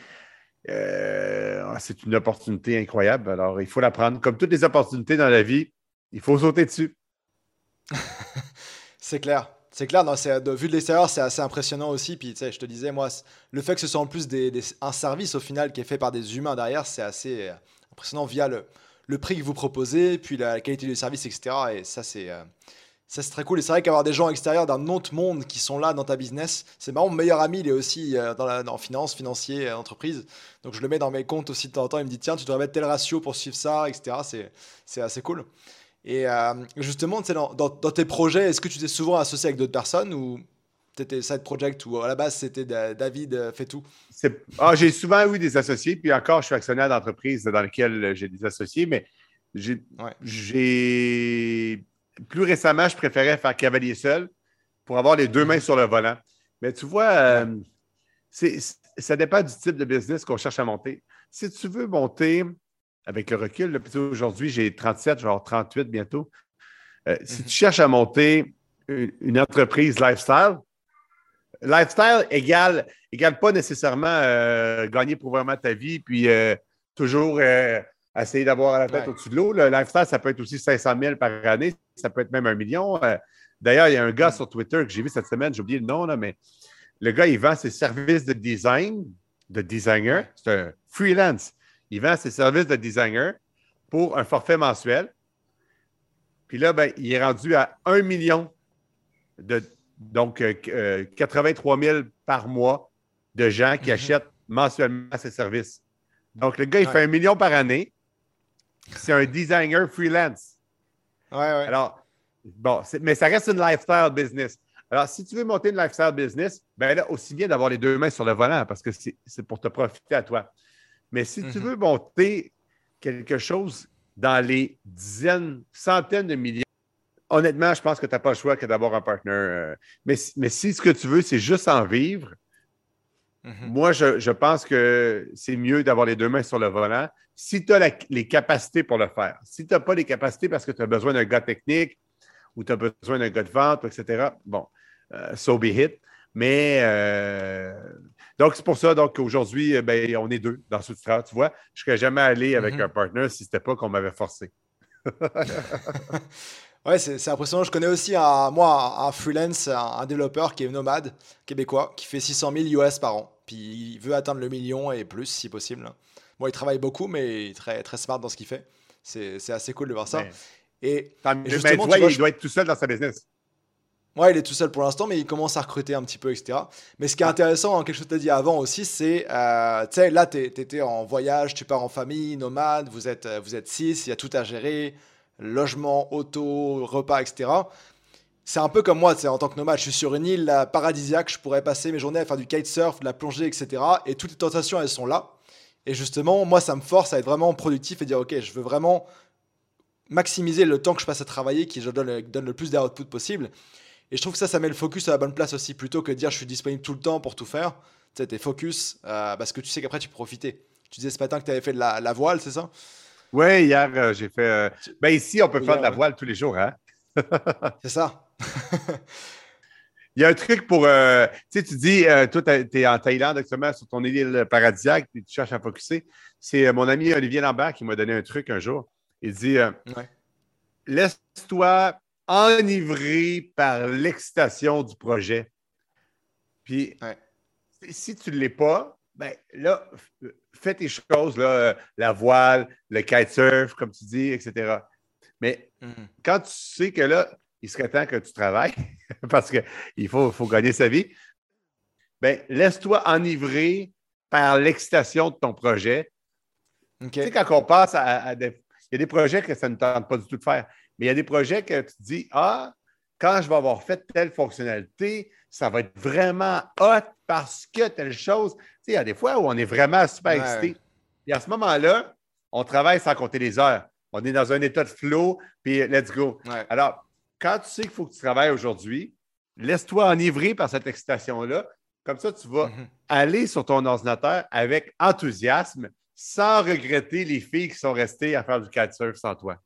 ah, c'est une opportunité incroyable. Alors, il faut la prendre. Comme toutes les opportunités dans la vie, il faut sauter dessus. c'est clair. C'est clair, de vue de l'extérieur, c'est assez impressionnant aussi. Puis, tu sais, je te disais, moi, le fait que ce soit en plus un service au final qui est fait par des humains derrière, c'est assez euh, impressionnant via le, prix que vous proposez, puis la qualité du service, etc. Et ça, c'est euh, ça, c'est très cool. Et c'est vrai qu'avoir des gens extérieurs d'un autre monde qui sont là dans ta business, c'est marrant. Mon meilleur ami, il est aussi euh, dans, la, finance, financier, entreprise. Donc, je le mets dans mes comptes aussi de temps en temps. Il me dit, tiens, tu devrais mettre tel ratio pour suivre ça, etc. C'est assez cool. Et euh, justement, dans, dans, dans, tes projets, est-ce que tu t'es souvent associé avec d'autres personnes ou étais side project ou à la base c'était David fait tout? Ah, j'ai souvent eu des associés, puis encore je suis actionnaire d'entreprise dans lesquelles j'ai des associés, mais j'ai, j'ai plus récemment, je préférais faire cavalier seul pour avoir les deux mains sur le volant. Mais tu vois, euh, ça dépend du type de business qu'on cherche à monter. Si tu veux monter avec le recul, aujourd'hui, j'ai 37, genre 38 bientôt. Euh, si tu mhm. cherches à monter une, entreprise lifestyle, lifestyle égale, égale pas nécessairement euh, gagner pour vraiment ta vie, puis toujours essayer d'avoir la tête au-dessus de l'eau. Le lifestyle, ça peut être aussi 500 000 par année, ça peut être même un million. Euh, d'ailleurs, il y a un gars sur Twitter que j'ai vu cette semaine, j'ai oublié le nom, là, mais le gars, il vend ses services de design, de designer. C'est un freelance. Il vend ses services de designer pour un forfait mensuel. Puis là, ben, il est rendu à 1 million de donc 83 000 euh, euh, par mois de gens qui mhm. achètent mensuellement ses services. Donc, le gars, il fait un million par année c'est un designer freelance. Ouais, ouais. Alors, bon, mais ça reste une lifestyle business. Alors, si tu veux monter une lifestyle business, ben là, aussi bien d'avoir les deux mains sur le volant parce que c'est pour te profiter à toi. Mais si tu mhm. veux monter quelque chose dans les dizaines, centaines de millions, honnêtement, je pense que tu n'as pas le choix que d'avoir un partenaire. Euh, mais, mais si ce que tu veux, c'est juste en vivre, Mhm. Moi, je, pense que c'est mieux d'avoir les deux mains sur le volant si tu as les capacités pour le faire. Si tu n'as pas les capacités parce que tu as besoin d'un gars technique ou tu as besoin d'un gars de vente, etc., bon, euh, so be it. Mais euh, donc, c'est pour ça qu'aujourd'hui, ben, on est deux dans ce Tu vois, je ne serais jamais allé avec mhm. un partner si ce n'était pas qu'on m'avait forcé. Ouais, c'est impressionnant. Je connais aussi un, moi un freelance, un, développeur qui est nomade, québécois, qui fait 600 000 US par an. Puis il veut atteindre le million et plus si possible. Bon, il travaille beaucoup, mais il est très, très smart dans ce qu'il fait. C'est assez cool de voir ça. Et, justement, tu vois, il doit être tout seul dans sa business. Ouais, il est tout seul pour l'instant, mais il commence à recruter un petit peu, etc. Mais ce qui est intéressant, hein, quelque chose que tu as dit avant aussi, c'est, euh, tu sais, là, tu étais en voyage, tu pars en famille, nomade, vous êtes, vous êtes six, il y a tout à gérer logement, auto, repas, etc. C'est un peu comme moi, en tant que nomade, je suis sur une île paradisiaque, je pourrais passer mes journées à faire du kitesurf, de la plongée, etc. Et toutes les tentations, elles sont là. Et justement, moi, ça me force à être vraiment productif et dire, OK, je veux vraiment maximiser le temps que je passe à travailler, qui donne, donne le plus d'output possible. Et je trouve que ça, ça met le focus à la bonne place aussi, plutôt que de dire je suis disponible tout le temps pour tout faire. Tu sais, t'es focus, euh, parce que tu sais qu'après, tu peux profiter. Tu disais ce matin que tu avais fait de la voile, c'est ça? Oui, hier, euh, j'ai fait. Euh, ben ici, on peut faire de la voile tous les jours, hein? C'est ça. Il y a un truc pour. Euh, tu sais, tu dis, toi, tu es en Thaïlande actuellement sur ton île paradisiaque, puis tu cherches à focuser. C'est mon ami Olivier Lambert qui m'a donné un truc un jour. Il dit Laisse-toi enivrer par l'excitation du projet. Puis, si tu ne l'es pas, ben là, fais tes choses, là, euh, la voile, le kitesurf, comme tu dis, etc. Mais mhm. quand tu sais que là, il serait temps que tu travailles, parce qu'il faut, faut gagner sa vie, ben, laisse-toi enivrer par l'excitation de ton projet. Tu sais, quand on passe à, des. Il y a des projets que ça ne tente pas du tout de faire, mais il y a des projets que tu te dis Ah, quand je vais avoir fait telle fonctionnalité, ça va être vraiment hot parce que telle chose. Tu sais, il y a des fois où on est vraiment super excité. Et à ce moment-là, on travaille sans compter les heures. On est dans un état de flow, puis let's go. Alors, quand tu sais qu'il faut que tu travailles aujourd'hui, laisse-toi enivrer par cette excitation-là. Comme ça, tu vas mm-hmm. aller sur ton ordinateur avec enthousiasme sans regretter les filles qui sont restées à faire du kitesurf sans toi.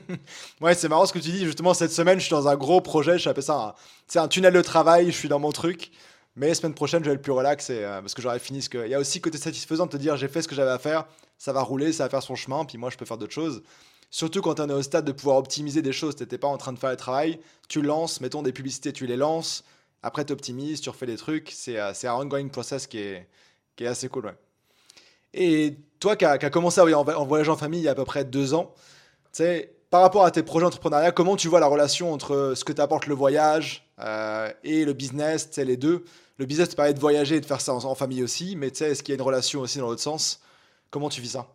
ouais, c'est marrant ce que tu dis. Justement, cette semaine, je suis dans un gros projet. Je appelle ça un, un tunnel de travail. Je suis dans mon truc. Mais la semaine prochaine, je vais être plus relax euh, parce que j'aurai fini ce que. Il y a aussi côté satisfaisant de te dire j'ai fait ce que j'avais à faire, ça va rouler, ça va faire son chemin, puis moi je peux faire d'autres choses. Surtout quand on est au stade de pouvoir optimiser des choses, tu n'étais pas en train de faire le travail, tu lances, mettons des publicités, tu les lances, après tu optimises, tu refais des trucs, c'est euh, un ongoing process qui est, qui est assez cool. Et toi qui as commencé à, en, en voyage en famille il y a à peu près deux ans, tu sais, par rapport à tes projets entrepreneuriaux, comment tu vois la relation entre ce que t'apporte le voyage euh, et le business, tu sais, les deux? Le business te permet de voyager et de faire ça en, famille aussi, mais tu sais, est-ce qu'il y a une relation aussi dans l'autre sens? Comment tu vis ça?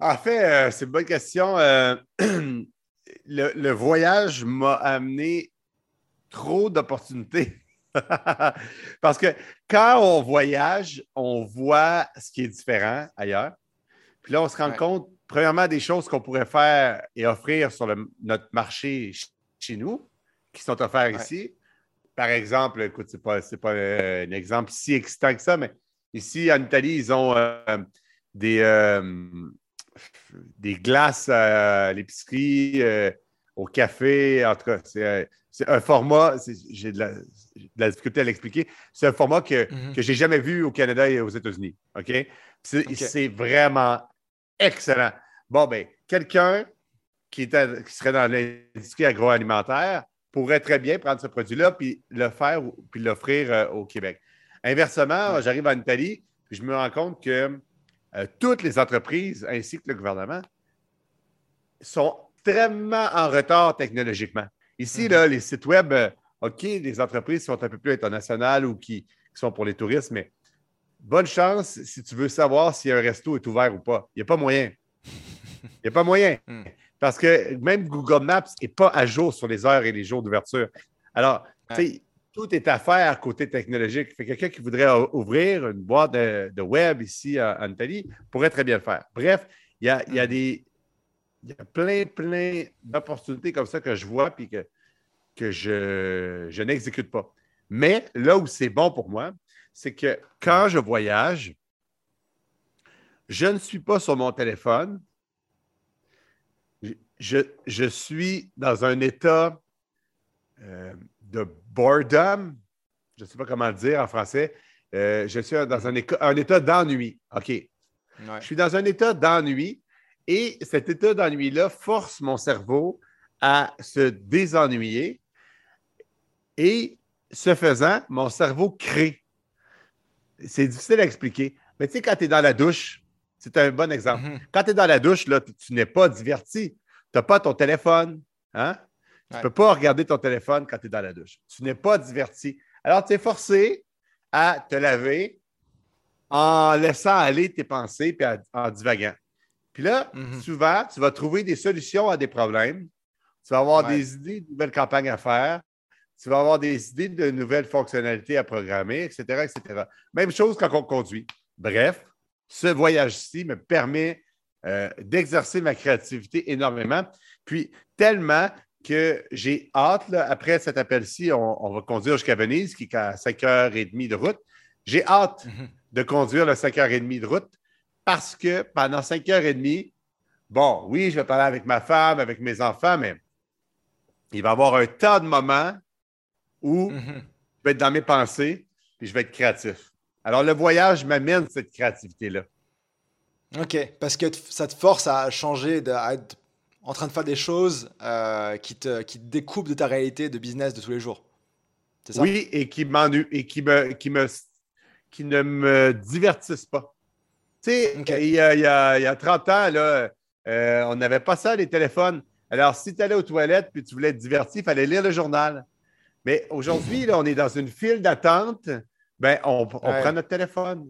En fait, euh, c'est une bonne question. Euh, le, voyage m'a amené trop d'opportunités. Parce que quand on voyage, on voit ce qui est différent ailleurs. Puis là, on se rend compte premièrement, des choses qu'on pourrait faire et offrir sur notre marché chez nous, qui sont offerts ici. Par exemple, écoute, ce n'est pas, pas euh, un exemple si excitant que ça, mais ici, en Italie, ils ont euh, des, euh, des glaces à l'épicerie, au café. En tout cas, c'est un format, j'ai de, la difficulté à l'expliquer. C'est un format que, je n'ai jamais vu au Canada et aux États-Unis. OK? C'est vraiment excellent. Bon, ben, quelqu'un qui, qui serait dans l'industrie agroalimentaire pourrait très bien prendre ce produit-là puis le faire puis l'offrir euh, au Québec. Inversement, j'arrive en Italie puis je me rends compte que euh, toutes les entreprises ainsi que le gouvernement sont extrêmement en retard technologiquement. Ici, là, mhm. les sites web, euh, OK, les entreprises sont un peu plus internationales ou qui, qui sont pour les touristes, mais bonne chance si tu veux savoir si un resto est ouvert ou pas. Il n'y a pas moyen. Il n'y a pas moyen. Hmm. Parce que même Google Maps n'est pas à jour sur les heures et les jours d'ouverture. Alors, tu sais, tout est à faire côté technologique. Fait quelqu'un qui voudrait ouvrir une boîte de, web ici en Italie pourrait très bien le faire. Bref, il y a, y a, hmm. des. Il y a plein, plein d'opportunités comme ça que je vois et que, que je, je n'exécute pas. Mais là où c'est bon pour moi, c'est que quand je voyage, je ne suis pas sur mon téléphone. Je, suis dans un état euh, de boredom. Je ne sais pas comment le dire en français. Euh, je suis dans un, un état d'ennui. OK. Je suis dans un état d'ennui et cet état d'ennui-là force mon cerveau à se désennuyer. Et ce faisant, mon cerveau crée. C'est difficile à expliquer. Mais tu sais, quand tu es dans la douche, c'est un bon exemple. Mhm. Quand tu es dans la douche, là, tu n'es pas diverti. Tu n'as pas ton téléphone. Hein? Tu ne peux pas regarder ton téléphone quand tu es dans la douche. Tu n'es pas diverti. Alors, tu es forcé à te laver en laissant aller tes pensées et en divaguant. Puis là, mhm. souvent, tu vas trouver des solutions à des problèmes. Tu vas avoir des idées de nouvelles campagnes à faire. Tu vas avoir des idées de nouvelles fonctionnalités à programmer, etc., etc. Même chose quand on conduit. Bref, ce voyage-ci me permet euh, d'exercer ma créativité énormément. Puis tellement que j'ai hâte, après cet appel-ci, on, va conduire jusqu'à Venise, qui est à 5h30 de route. J'ai hâte mhm. de conduire le 5h30 de route parce que pendant 5h30, bon, oui, je vais parler avec ma femme, avec mes enfants, mais il va y avoir un tas de moments où mhm. je vais être dans mes pensées et je vais être créatif. Alors, le voyage m'amène cette créativité-là. OK, parce que ça te force à changer, à être en train de faire des choses euh, qui, te, qui découpent de ta réalité de business de tous les jours. Ça? Oui, et qui et qui, me, qui, me, qui ne me divertissent pas. Tu sais, il, y a, il, y a, 30 ans, là, euh, on n'avait pas ça, les téléphones. Alors, si tu allais aux toilettes puis tu voulais être diverti, il fallait lire le journal. Mais aujourd'hui, on est dans une file d'attente ben, on, prend notre téléphone.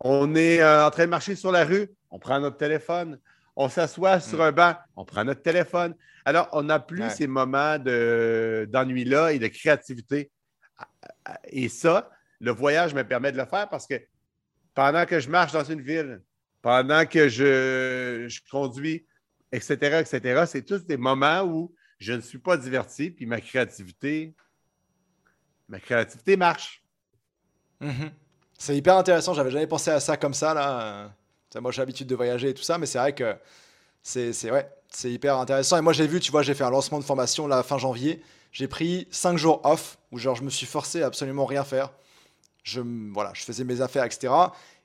On est euh, en train de marcher sur la rue, on prend notre téléphone. On s'assoit sur mm. un banc, on prend notre téléphone. Alors, on n'a plus ces moments d'ennui-là et de créativité. Et ça, le voyage me permet de le faire parce que pendant que je marche dans une ville, pendant que je, je conduis, etc., etc., c'est tous des moments où je ne suis pas diverti, puis ma créativité, ma créativité marche. Mhm. C'est hyper intéressant, j'avais jamais pensé à ça comme ça. Là. moi, j'ai l'habitude de voyager et tout ça, mais c'est vrai que c'est ouais, hyper intéressant. Et moi, j'ai vu, tu vois, j'ai fait un lancement de formation la fin janvier. J'ai pris 5 jours off où genre, je me suis forcé à absolument rien faire. Je, voilà, je faisais mes affaires, etc.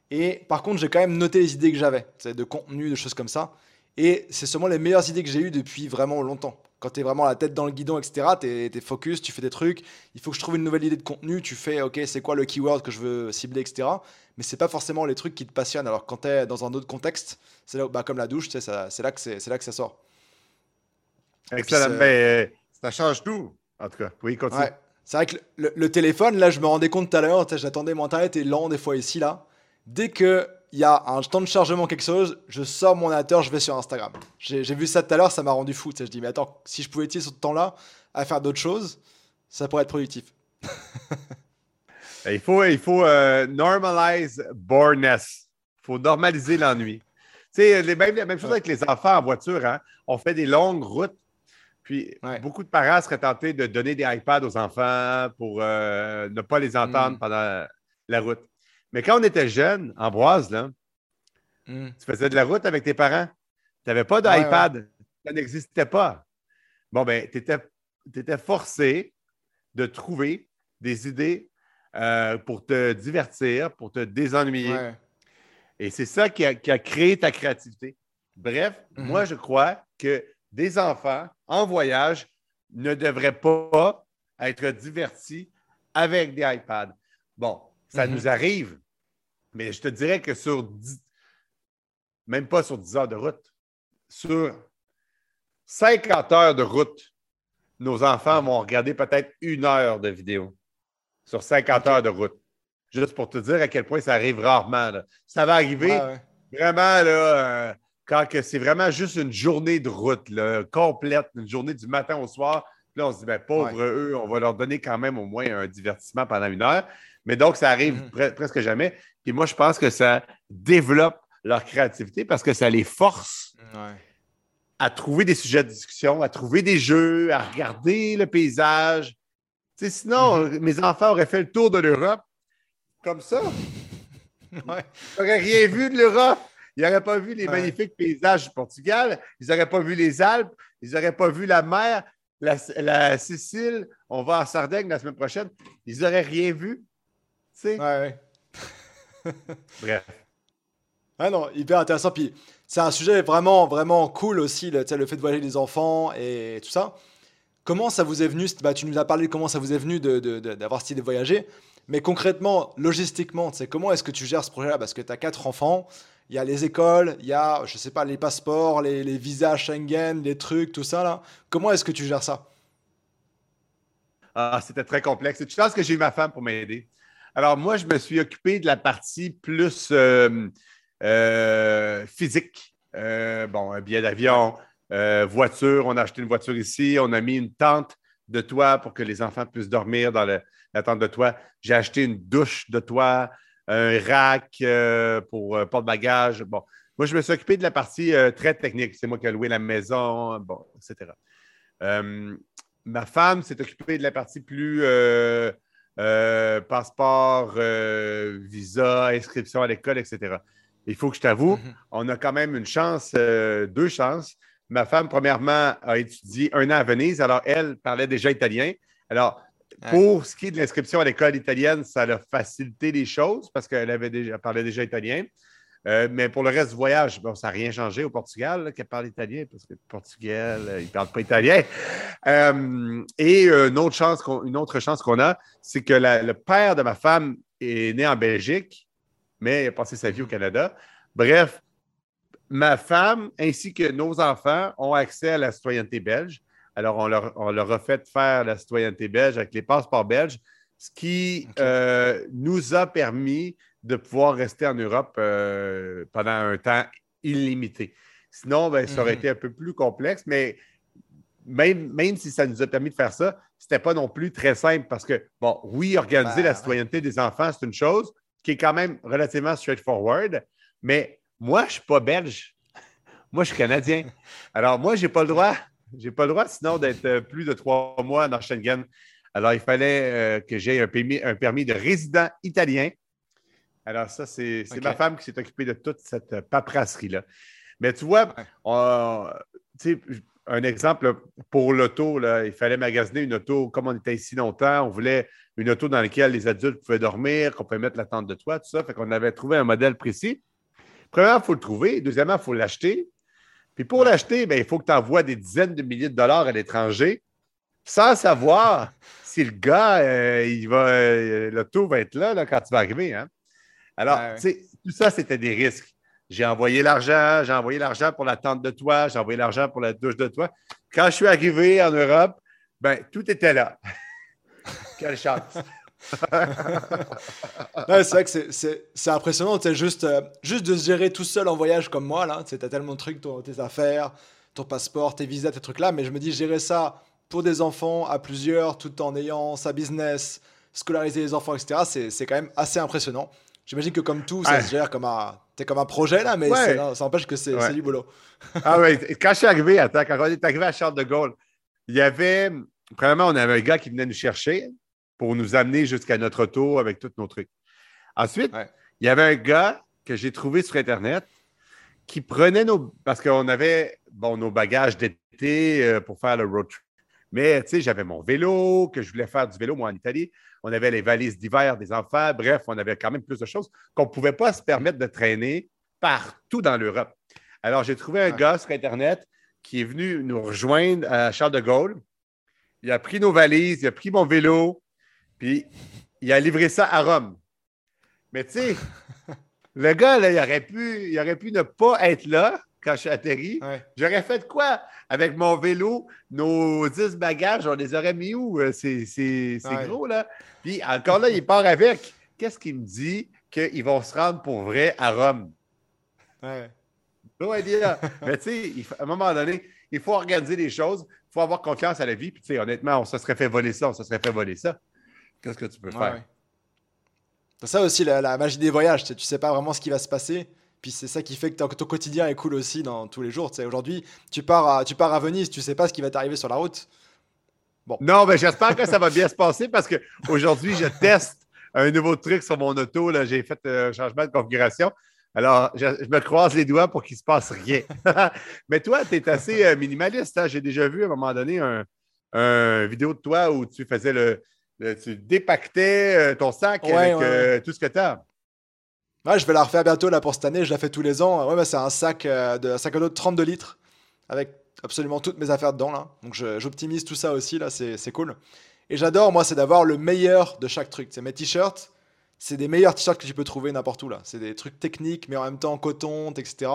Et par contre, j'ai quand même noté les idées que j'avais, de contenu, de choses comme ça. Et c'est sûrement les meilleures idées que j'ai eues depuis vraiment longtemps quand tu es vraiment la tête dans le guidon, etc., tu es, focus, tu fais des trucs. Il faut que je trouve une nouvelle idée de contenu. Tu fais, OK, c'est quoi le keyword que je veux cibler, etc. Mais c'est pas forcément les trucs qui te passionnent. Alors quand tu es dans un autre contexte, c'est là, bah, comme la douche, c'est là, là que ça sort. Excellent. Mais euh, ça change tout, en tout cas. Oui, continue. C'est vrai que le, téléphone, là, je me rendais compte tout à l'heure, j'attendais, mon internet est lent des fois ici, là. Dès que il y a un temps de chargement, quelque chose, je sors mon ordinateur, je vais sur Instagram. J'ai vu ça tout à l'heure, ça m'a rendu fou. Je dis, mais attends, si je pouvais utiliser ce temps-là à faire d'autres choses, ça pourrait être productif. il faut, il faut euh, normalize boredness. Il faut normaliser l'ennui. Tu sais, la même chose avec les enfants en voiture. Hein? On fait des longues routes. Puis beaucoup de parents seraient tentés de donner des iPads aux enfants pour euh, ne pas les entendre mm. pendant la route. Mais quand on était jeune, Ambroise, là, hmm. tu faisais de la route avec tes parents. Tu n'avais pas d'iPad. Ça n'existait pas. Bon, ben, tu étais, forcé de trouver des idées euh, pour te divertir, pour te désennuyer. Et c'est ça qui a, créé ta créativité. Bref, mhm. moi, je crois que des enfants en voyage ne devraient pas être divertis avec des iPads. Bon, ça mhm. nous arrive. Mais je te dirais que sur 10, même pas sur 10 heures de route, sur 50 heures de route, nos enfants vont regarder peut-être une heure de vidéo sur 50 heures de route. Juste pour te dire à quel point ça arrive rarement. Ça va arriver vraiment là, euh, quand c'est vraiment juste une journée de route complète, une journée du matin au soir. là, on se dit, ben, pauvres eux, on va leur donner quand même au moins un divertissement pendant une heure. Mais donc, ça arrive mhm. presque jamais. Puis moi, je pense que ça développe leur créativité parce que ça les force à trouver des sujets de discussion, à trouver des jeux, à regarder le paysage. sinon, mhm. mes enfants auraient fait le tour de l'Europe. comme ça. Ouais. Ils n'auraient rien vu de l'Europe. Ils n'auraient pas vu les magnifiques paysages du Portugal. Ils n'auraient pas vu les Alpes. Ils n'auraient pas vu la mer, la, Sicile. On va en Sardaigne la semaine prochaine. Ils n'auraient rien vu. Sais? Ouais, Bref. Ah non, hyper intéressant. Puis c'est un sujet vraiment, vraiment cool aussi, le, le fait de voyager les enfants et tout ça. Comment ça vous est venu bah, Tu nous as parlé de comment ça vous est venu d'avoir de, cette idée de voyager. Mais concrètement, logistiquement, comment est-ce que tu gères ce projet-là? Parce que tu as quatre enfants, il y a les écoles, il y a, je sais pas, les passeports, les, les visas Schengen, les trucs, tout ça. là. Comment est-ce que tu gères ça? Ah, C'était très complexe. Tu penses que j'ai eu ma femme pour m'aider? Alors, moi, je me suis occupé de la partie plus euh, euh, physique. Euh, bon, un billet d'avion, voiture. On a acheté une voiture ici. On a mis une tente de toit pour que les enfants puissent dormir dans la tente de toit. J'ai acheté une douche de toit, un rack pour porte-bagages. Bon, moi, je me suis occupé de la partie très technique. C'est moi qui ai loué la maison, bon, etc. ma femme s'est occupée de la partie plus euh, passeport, euh, visa, inscription à l'école, etc. Il faut que je t'avoue, mhm. on a quand même une chance, euh, deux chances. Ma femme, premièrement, a étudié un an à Venise, alors elle parlait déjà italien. Alors, pour ce qui est de l'inscription à l'école italienne, ça a facilité les choses parce qu'elle avait déjà, parlait déjà italien. Euh, mais pour le reste du voyage, ça n'a rien changé au Portugal, qu'elle parle italien, parce que le Portugal, euh, il ne parle pas italien. Euh, et une autre chance qu'on, a, c'est que le père de ma femme est né en Belgique, mais il a passé sa vie au Canada. Bref, ma femme ainsi que nos enfants ont accès à la citoyenneté belge. Alors, on leur, a fait faire la citoyenneté belge avec les passeports belges, ce qui nous a permis de pouvoir rester en Europe euh, pendant un temps illimité. Sinon, ben, ça aurait mhm. été un peu plus complexe, mais même, même si ça nous a permis de faire ça, ce n'était pas non plus très simple parce que, bon, oui, organiser la ben, citoyenneté des enfants, c'est une chose qui est quand même relativement straightforward, mais moi, je ne suis pas belge. Moi, je suis canadien. Alors, moi, je n'ai pas le droit. J'ai pas le droit, sinon, d'être euh, plus de trois mois dans Schengen. Alors, il fallait euh, que j'aie un un permis de résident italien alors, ça, c'est ma femme qui s'est occupée de toute cette euh, paperasserie-là. Mais tu vois, un exemple pour l'auto, il fallait magasiner une auto comme on était ici longtemps. On voulait une auto dans laquelle les adultes pouvaient dormir, qu'on pouvait mettre la tente de toit, tout ça. Fait qu'on avait trouvé un modèle précis. Premièrement, il faut le trouver. Deuxièmement, il faut l'acheter. Puis pour l'acheter, ben, il faut que tu envoies des dizaines de milliers de dollars à l'étranger sans savoir si le gars, euh, il va, euh, l'auto va être là, là, quand tu vas arriver. Hein? Alors, tout ça, c'était des risques. J'ai envoyé l'argent, j'ai envoyé l'argent pour la tente de toit, j'ai envoyé l'argent pour la douche de toit. Quand je suis arrivé en Europe, ben, tout était là. Quelle chance! c'est vrai que c'est impressionnant, juste, euh, juste de se gérer tout seul en voyage comme moi. là. Tu as tellement de trucs, tes affaires, ton passeport, tes visas, tes trucs-là. Mais je me dis, gérer ça pour des enfants à plusieurs, tout en ayant sa business, scolariser les enfants, etc., c'est quand même assez impressionnant. J'imagine que comme tout, ça se gère comme un, comme un projet là, mais ça empêche que c'est du boulot. ah oui, quand je suis arrivé, attends, quand on est arrivé à Charles de Gaulle, il y avait, premièrement, on avait un gars qui venait nous chercher pour nous amener jusqu'à notre auto avec tous nos trucs. Ensuite, il y avait un gars que j'ai trouvé sur Internet qui prenait nos. Parce qu'on avait bon, nos bagages d'été euh, pour faire le road trip. Mais, tu sais, j'avais mon vélo, que je voulais faire du vélo, moi, en Italie. On avait les valises d'hiver des enfants. Bref, on avait quand même plus de choses qu'on ne pouvait pas se permettre de traîner partout dans l'Europe. Alors, j'ai trouvé un gars sur Internet qui est venu nous rejoindre à Charles de Gaulle. Il a pris nos valises, il a pris mon vélo, puis il a livré ça à Rome. Mais tu sais, le gars, là, il aurait pu, il aurait pu ne pas être là, quand je suis atterri. J'aurais fait quoi? Avec mon vélo? Nos 10 bagages, on les aurait mis où? Euh, c'est gros, là. Puis encore là, il part avec. Qu'est-ce qu'il me dit qu'ils vont se rendre pour vrai à Rome? Ouais. Mais tu sais, à un moment donné, il faut organiser les choses, il faut avoir confiance à la vie. Puis tu sais, honnêtement, on se serait fait voler ça, on se serait fait voler ça. Qu'est-ce que tu peux faire? C'est ça aussi la, magie des voyages. Tu sais, sais pas vraiment ce qui va se passer. Puis c'est ça qui fait que ton quotidien est cool aussi dans tous les jours. Tu aujourd'hui, tu pars, à, tu pars à Venise, tu sais pas ce qui va t'arriver sur la route. Bon. Non, mais j'espère que ça va bien se passer parce qu'aujourd'hui, je teste un nouveau truc sur mon auto. J'ai fait un changement de configuration. Alors, je, me croise les doigts pour qu'il ne se passe rien. Mais toi, tu es assez minimaliste. Hein. J'ai déjà vu à un moment donné un, vidéo de toi où tu faisais le. tu dépactais ton sac avec tout ce que tu as. Ouais, je vais la refaire bientôt là pour cette année. Je la fais tous les ans. Ouais, bah, c'est un sac, de, un sac à dos de 32 litres avec absolument toutes mes affaires dedans là. Donc j'optimise tout ça aussi là, c'est cool. Et j'adore moi, c'est d'avoir le meilleur de chaque truc. C'est mes t-shirts, c'est des meilleurs t-shirts que tu peux trouver n'importe où là. C'est des trucs techniques mais en même temps coton, etc.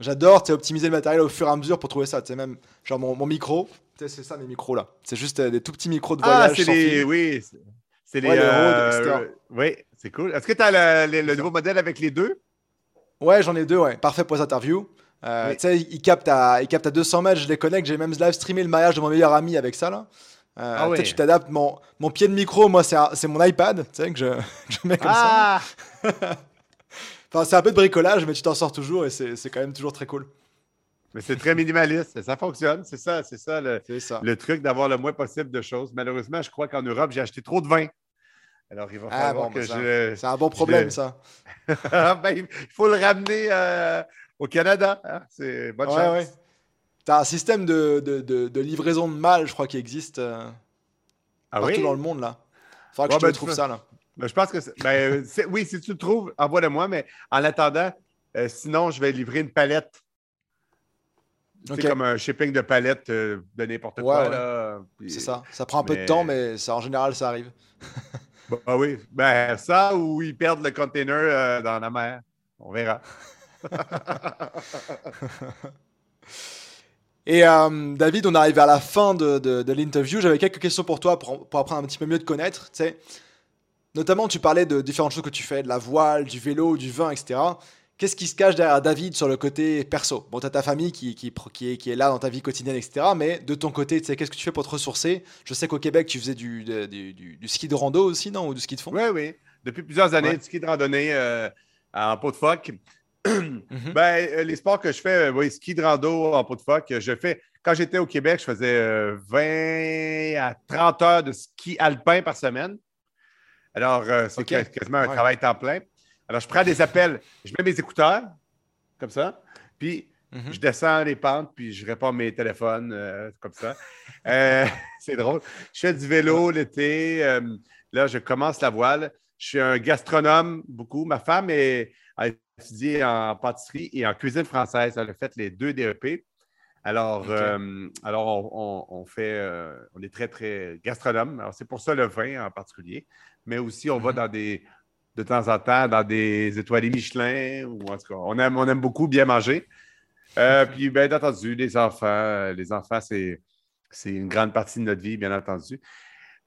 J'adore, tu optimiser le matériel au fur et à mesure pour trouver ça. Tu même genre mon, mon micro, c'est ça mes micros là. C'est juste euh, des tout petits micros de ah, voyage. Ah, c'est oui, c'est les, euh, oui, c'est cool. Est-ce que tu as le, nouveau modèle avec les deux? Ouais, j'en ai deux, ouais. Parfait pour les interviews. Euh, tu sais, il capte, à, il capte à 200 mètres, je les connecte. J'ai même live streamé le mariage de mon meilleur ami avec ça. Là. Euh, ah Tu t'adaptes. Mon, mon, pied de micro, moi, c'est mon iPad tu sais, que, je, je mets comme ah ça. enfin, c'est un peu de bricolage, mais tu t'en sors toujours et c'est quand même toujours très cool. Mais c'est très minimaliste, ça fonctionne, c'est ça, c'est ça, le, ça le truc d'avoir le moins possible de choses. Malheureusement, je crois qu'en Europe, j'ai acheté trop de vin. Alors, il va ah, falloir que ben je. C'est un bon problème, ça. ben, il faut le ramener euh, au Canada. Hein. C'est bonne chance. Tu as un système de, de, de, livraison de mal, je crois, qui existe euh, ah partout dans le monde, là. Il faudra que je ben, trouve ça, là. Ben, je pense que ben, oui, si tu le trouves, envoie-le-moi, mais en attendant, euh, sinon, je vais livrer une palette. C'est comme un shipping de palette de n'importe quoi. C'est ça. Ça prend un peu de temps, mais ça, en général, ça arrive. bah oui. Ben, ça ou ils perdent le container euh, dans la mer. On verra. Et euh, David, on arrive à la fin de, de, l'interview. J'avais quelques questions pour toi pour, pour, apprendre un petit peu mieux de connaître. Notamment, tu parlais de différentes choses que tu fais, de la voile, du vélo, du vin, etc. Qu'est-ce qui se cache derrière David sur le côté perso? Bon, tu as ta famille qui, qui, qui, est, qui, est, là dans ta vie quotidienne, etc. Mais de ton côté, qu'est-ce que tu fais pour te ressourcer? Je sais qu'au Québec, tu faisais du, du, du, ski de rando aussi, non? Ou du ski de fond? Oui, oui. Depuis plusieurs années, du ski de randonnée euh, en pot de phoque. Mhm. ben, euh, les sports que je fais, euh, oui, ski de rando en pot de phoque, je fais. Quand j'étais au Québec, je faisais 20 à 30 heures de ski alpin par semaine. Alors, c'est quasiment un travail temps plein. Alors, je prends des appels, je mets mes écouteurs, comme ça, puis mhm. je descends les pentes, puis je réponds à mes téléphones, euh, comme ça. Euh, c'est drôle. Je fais du vélo l'été. Euh, là, je commence la voile. Je suis un gastronome beaucoup. Ma femme est, a étudié en pâtisserie et en cuisine française. Elle a fait les deux DEP. Alors, alors on, fait, on est très, très gastronome. Alors, c'est pour ça le vin en particulier. Mais aussi, on va mhm. dans des, de temps en temps dans des étoilés Michelin, ou en tout cas, on aime, on aime beaucoup bien manger. Euh, puis, bien entendu, les enfants, les enfants, c'est, une grande partie de notre vie, bien entendu.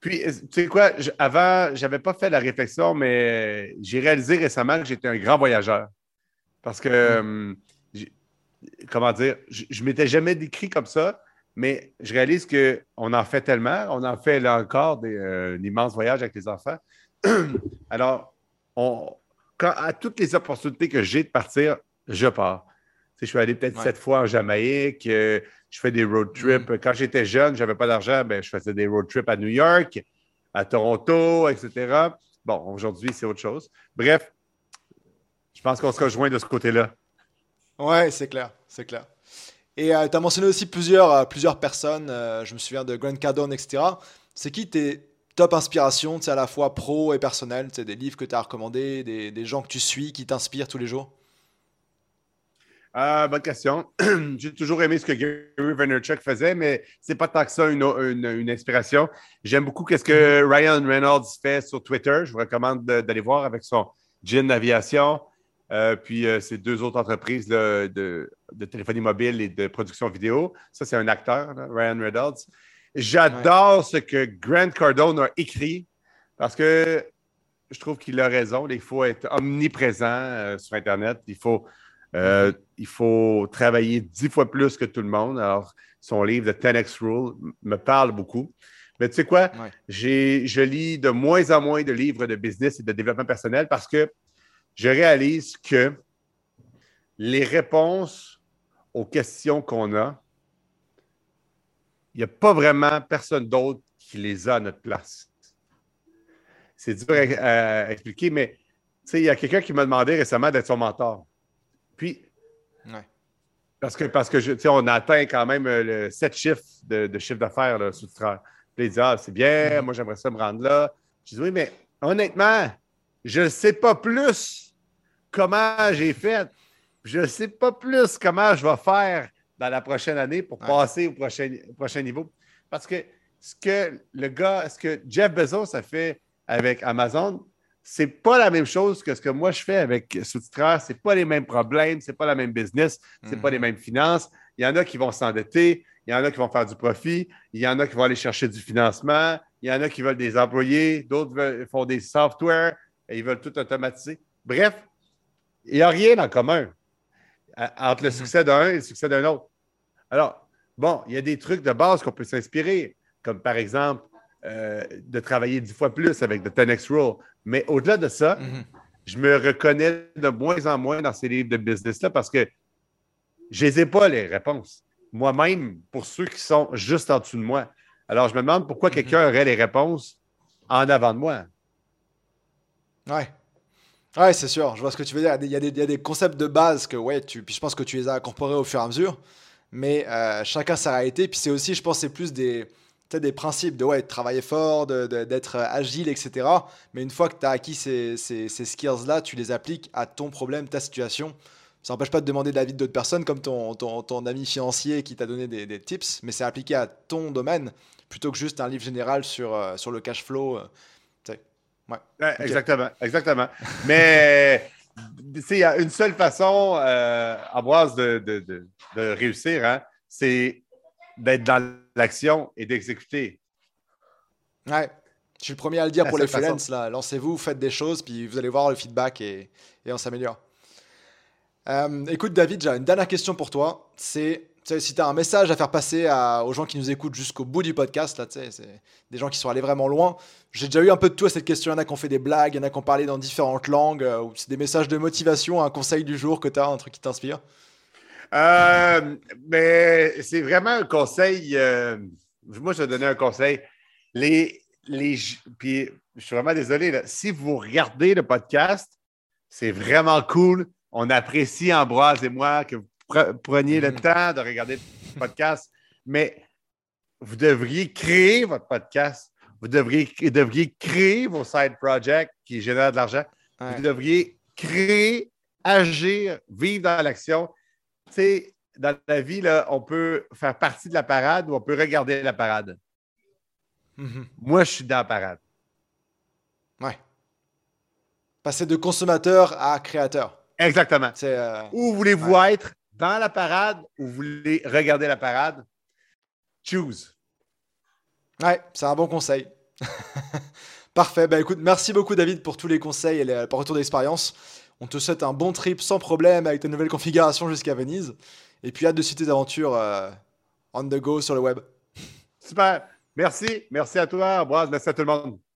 Puis, tu sais quoi, avant, je n'avais pas fait la réflexion, mais j'ai réalisé récemment que j'étais un grand voyageur. Parce que, mm. hum, comment dire, je ne m'étais jamais décrit comme ça, mais je réalise qu'on en fait tellement, on en fait là encore des, euh, un immense voyage avec les enfants. Alors, à toutes les opportunités que j'ai de partir, je pars. je suis allé peut-être sept fois en Jamaïque, euh, je fais des road trips. Mm. Quand j'étais jeune, je n'avais pas d'argent, ben, je faisais des road trips à New York, à Toronto, etc. Bon, aujourd'hui, c'est autre chose. Bref, je pense qu'on se rejoint de ce côté-là. Ouais, c'est clair, c'est clair. Et euh, tu as mentionné aussi plusieurs, euh, plusieurs personnes, je me souviens de Grant Cardone, etc. C'est qui tes, top inspiration, à la fois pro et personnel, des livres que tu as recommandés, des, des, gens que tu suis qui t'inspirent tous les jours? Euh, bonne question. J'ai toujours aimé ce que Gary Vaynerchuk faisait, mais c'est pas tant que ça une, une, inspiration. J'aime beaucoup ce que mm-hmm. Ryan Reynolds fait sur Twitter. Je vous recommande d'aller voir avec son Gin Aviation. Euh, puis euh, ces deux autres entreprises de, de, téléphonie mobile et de production vidéo. Ça, c'est un acteur, Ryan Reynolds. J'adore ce que Grant Cardone a écrit parce que je trouve qu'il a raison. Il faut être omniprésent euh, sur Internet. Il faut, euh, il faut travailler dix fois plus que tout le monde. Alors, son livre, The 10X Rule, me parle beaucoup. Mais tu sais quoi? Je lis de moins en moins de livres de business et de développement personnel parce que je réalise que les réponses aux questions qu'on a, n'y a pas vraiment personne d'autre qui les a à notre place. c'est dur à, expliquer, mais il y a quelqu'un qui m'a demandé récemment d'être son mentor. Puis, parce que, parce que on atteint quand même euh, le 7 chiffres de, chiffre d'affaires sous le Puis il dit Ah, c'est bien, mm-hmm. moi j'aimerais ça me rendre là. Je dis Oui, mais honnêtement, je ne sais pas plus comment j'ai fait. Je ne sais pas plus comment je vais faire dans la prochaine année pour passer au prochain, prochain niveau. Parce que ce que le gars, ce que Jeff Bezos a fait avec Amazon, c'est pas la même chose que ce que moi je fais avec sous-titreur. C'est pas les mêmes problèmes, c'est pas la même business, c'est pas les mhm. mêmes finances. Il y en a qui vont s'endetter, il y en a qui vont faire du profit, il y en a qui vont aller chercher du financement, il y en a qui veulent des employés, d'autres font des softwares et ils veulent tout automatiser. Bref, il n'y a rien en commun entre le mhm. succès d'un et le succès d'un autre. Alors, bon, il y a des trucs de base qu'on peut s'inspirer, comme par exemple euh, de travailler dix fois plus avec The 10X Rule. Mais au-delà de ça, mhm. je me reconnais de moins en moins dans ces livres de business-là parce que je n'ai pas, les réponses. Moi-même, pour ceux qui sont juste en dessous de moi. Alors, je me demande pourquoi mhm. quelqu'un aurait les réponses en avant de moi. Ouais. Ouais, c'est sûr, je vois ce que tu veux dire. Il y, a des, concepts de base que, ouais, tu, puis je pense que tu les as incorporés au fur et à mesure, mais euh, chacun sa réalité. Puis c'est aussi, je pense, c'est plus des, des principes de, ouais, travailler fort, d'être agile, etc. Mais une fois que tu as acquis ces, ces, skills-là, tu les appliques à ton problème, ta situation. Ça n'empêche pas de demander de l'avis d'autres personnes, comme ton, ton, ton, ami financier qui t'a donné des, des, tips, mais c'est appliqué à ton domaine plutôt que juste un livre général sur, euh, sur le cash flow. Euh, Ouais. Exactement, exactement. Mais il y a une seule façon, euh, Ambroise, de, de, de, de réussir, hein, c'est d'être dans l'action et d'exécuter. Ouais. Je suis le premier à le dire pour les freelance. Lancez-vous, faites des choses, puis vous allez voir le feedback et, et on s'améliore. Euh, écoute, David, j'ai une dernière question pour toi. C'est si tu as un message à faire passer aux gens qui nous écoutent jusqu'au bout du podcast, là, c'est des gens qui sont allés vraiment loin. J'ai déjà eu un peu de tout à cette question. Il y en a qui ont fait des blagues, il y en a qui ont parlé dans différentes langues. Euh, c'est des messages de motivation, un conseil du jour que tu as, un truc qui t'inspire? Euh, Mais c'est vraiment un conseil. Euh, moi, je vais donner un conseil. Les, les, puis, je suis vraiment désolé. si vous regardez le podcast, c'est vraiment cool. On apprécie Ambroise et moi que vous preniez le mhm. temps de regarder le podcast, mais vous devriez créer votre podcast. Vous devriez, devriez créer vos side projects qui génèrent de l'argent. Vous devriez créer, agir, vivre dans l'action. Tu sais, dans la vie, là, on peut faire partie de la parade ou on peut regarder la parade. Mhm. Moi, je suis dans la parade. Ouais. Passer de consommateur à créateur. Exactement. Euh, Où voulez-vous être? Dans la parade ou vous voulez regarder la parade, choose. Ouais, c'est un bon conseil. Parfait. Bah écoute, merci beaucoup David pour tous les conseils et les retours d'expérience. On te souhaite un bon trip sans problème avec ta nouvelle configuration jusqu'à Venise. Et puis hâte de suivre tes aventures euh, on the go sur le web. Super. Merci. Merci à toi, Ambroise. Merci à tout le monde.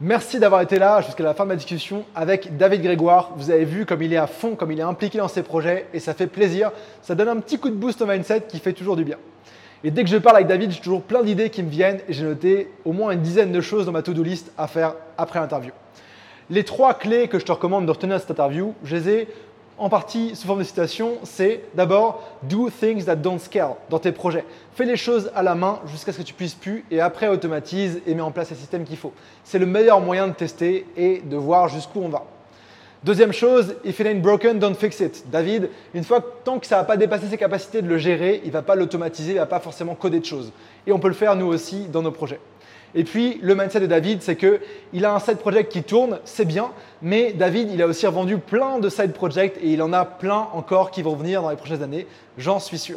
Merci d'avoir été là jusqu'à la fin de ma discussion avec David Grégoire. Vous avez vu comme il est à fond, comme il est impliqué dans ses projets et ça fait plaisir. Ça donne un petit coup de boost au mindset qui fait toujours du bien. Et dès que je parle avec David, j'ai toujours plein d'idées qui me viennent et j'ai noté au moins une dizaine de choses dans ma to-do list à faire après l'interview. Les trois clés que je te recommande de retenir à cette interview, je les ai en partie sous forme de citation, c'est d'abord do things that don't scale dans tes projets. Fais les choses à la main jusqu'à ce que tu puisses plus et après automatise et mets en place les systèmes qu'il faut. C'est le meilleur moyen de tester et de voir jusqu'où on va. Deuxième chose, if it ain't broken, don't fix it. David, une fois tant que ça n'a pas dépassé ses capacités de le gérer, il ne va pas l'automatiser, il ne va pas forcément coder de choses. Et on peut le faire nous aussi dans nos projets. Et puis, le mindset de David, c'est qu'il a un side project qui tourne, c'est bien, mais David, il a aussi revendu plein de side projects et il en a plein encore qui vont venir dans les prochaines années, j'en suis sûr.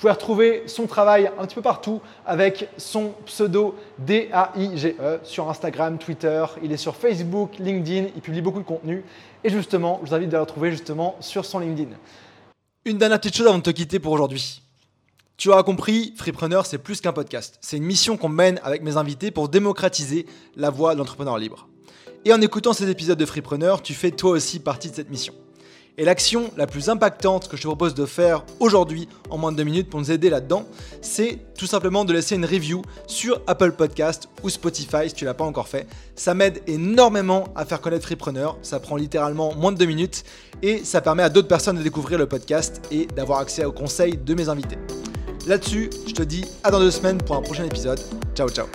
Vous pouvez retrouver son travail un petit peu partout avec son pseudo D-A-I-G-E sur Instagram, Twitter, il est sur Facebook, LinkedIn, il publie beaucoup de contenu. Et justement, je vous invite à le retrouver justement sur son LinkedIn. Une dernière petite chose avant de te quitter pour aujourd'hui. Tu auras compris, Freepreneur, c'est plus qu'un podcast. C'est une mission qu'on mène avec mes invités pour démocratiser la voie de l'entrepreneur libre. Et en écoutant ces épisodes de Freepreneur, tu fais toi aussi partie de cette mission. Et l'action la plus impactante que je te propose de faire aujourd'hui en moins de deux minutes pour nous aider là-dedans, c'est tout simplement de laisser une review sur Apple Podcast ou Spotify si tu l'as pas encore fait. Ça m'aide énormément à faire connaître Freepreneur. Ça prend littéralement moins de deux minutes et ça permet à d'autres personnes de découvrir le podcast et d'avoir accès aux conseils de mes invités. Là-dessus, je te dis à dans deux semaines pour un prochain épisode. Ciao ciao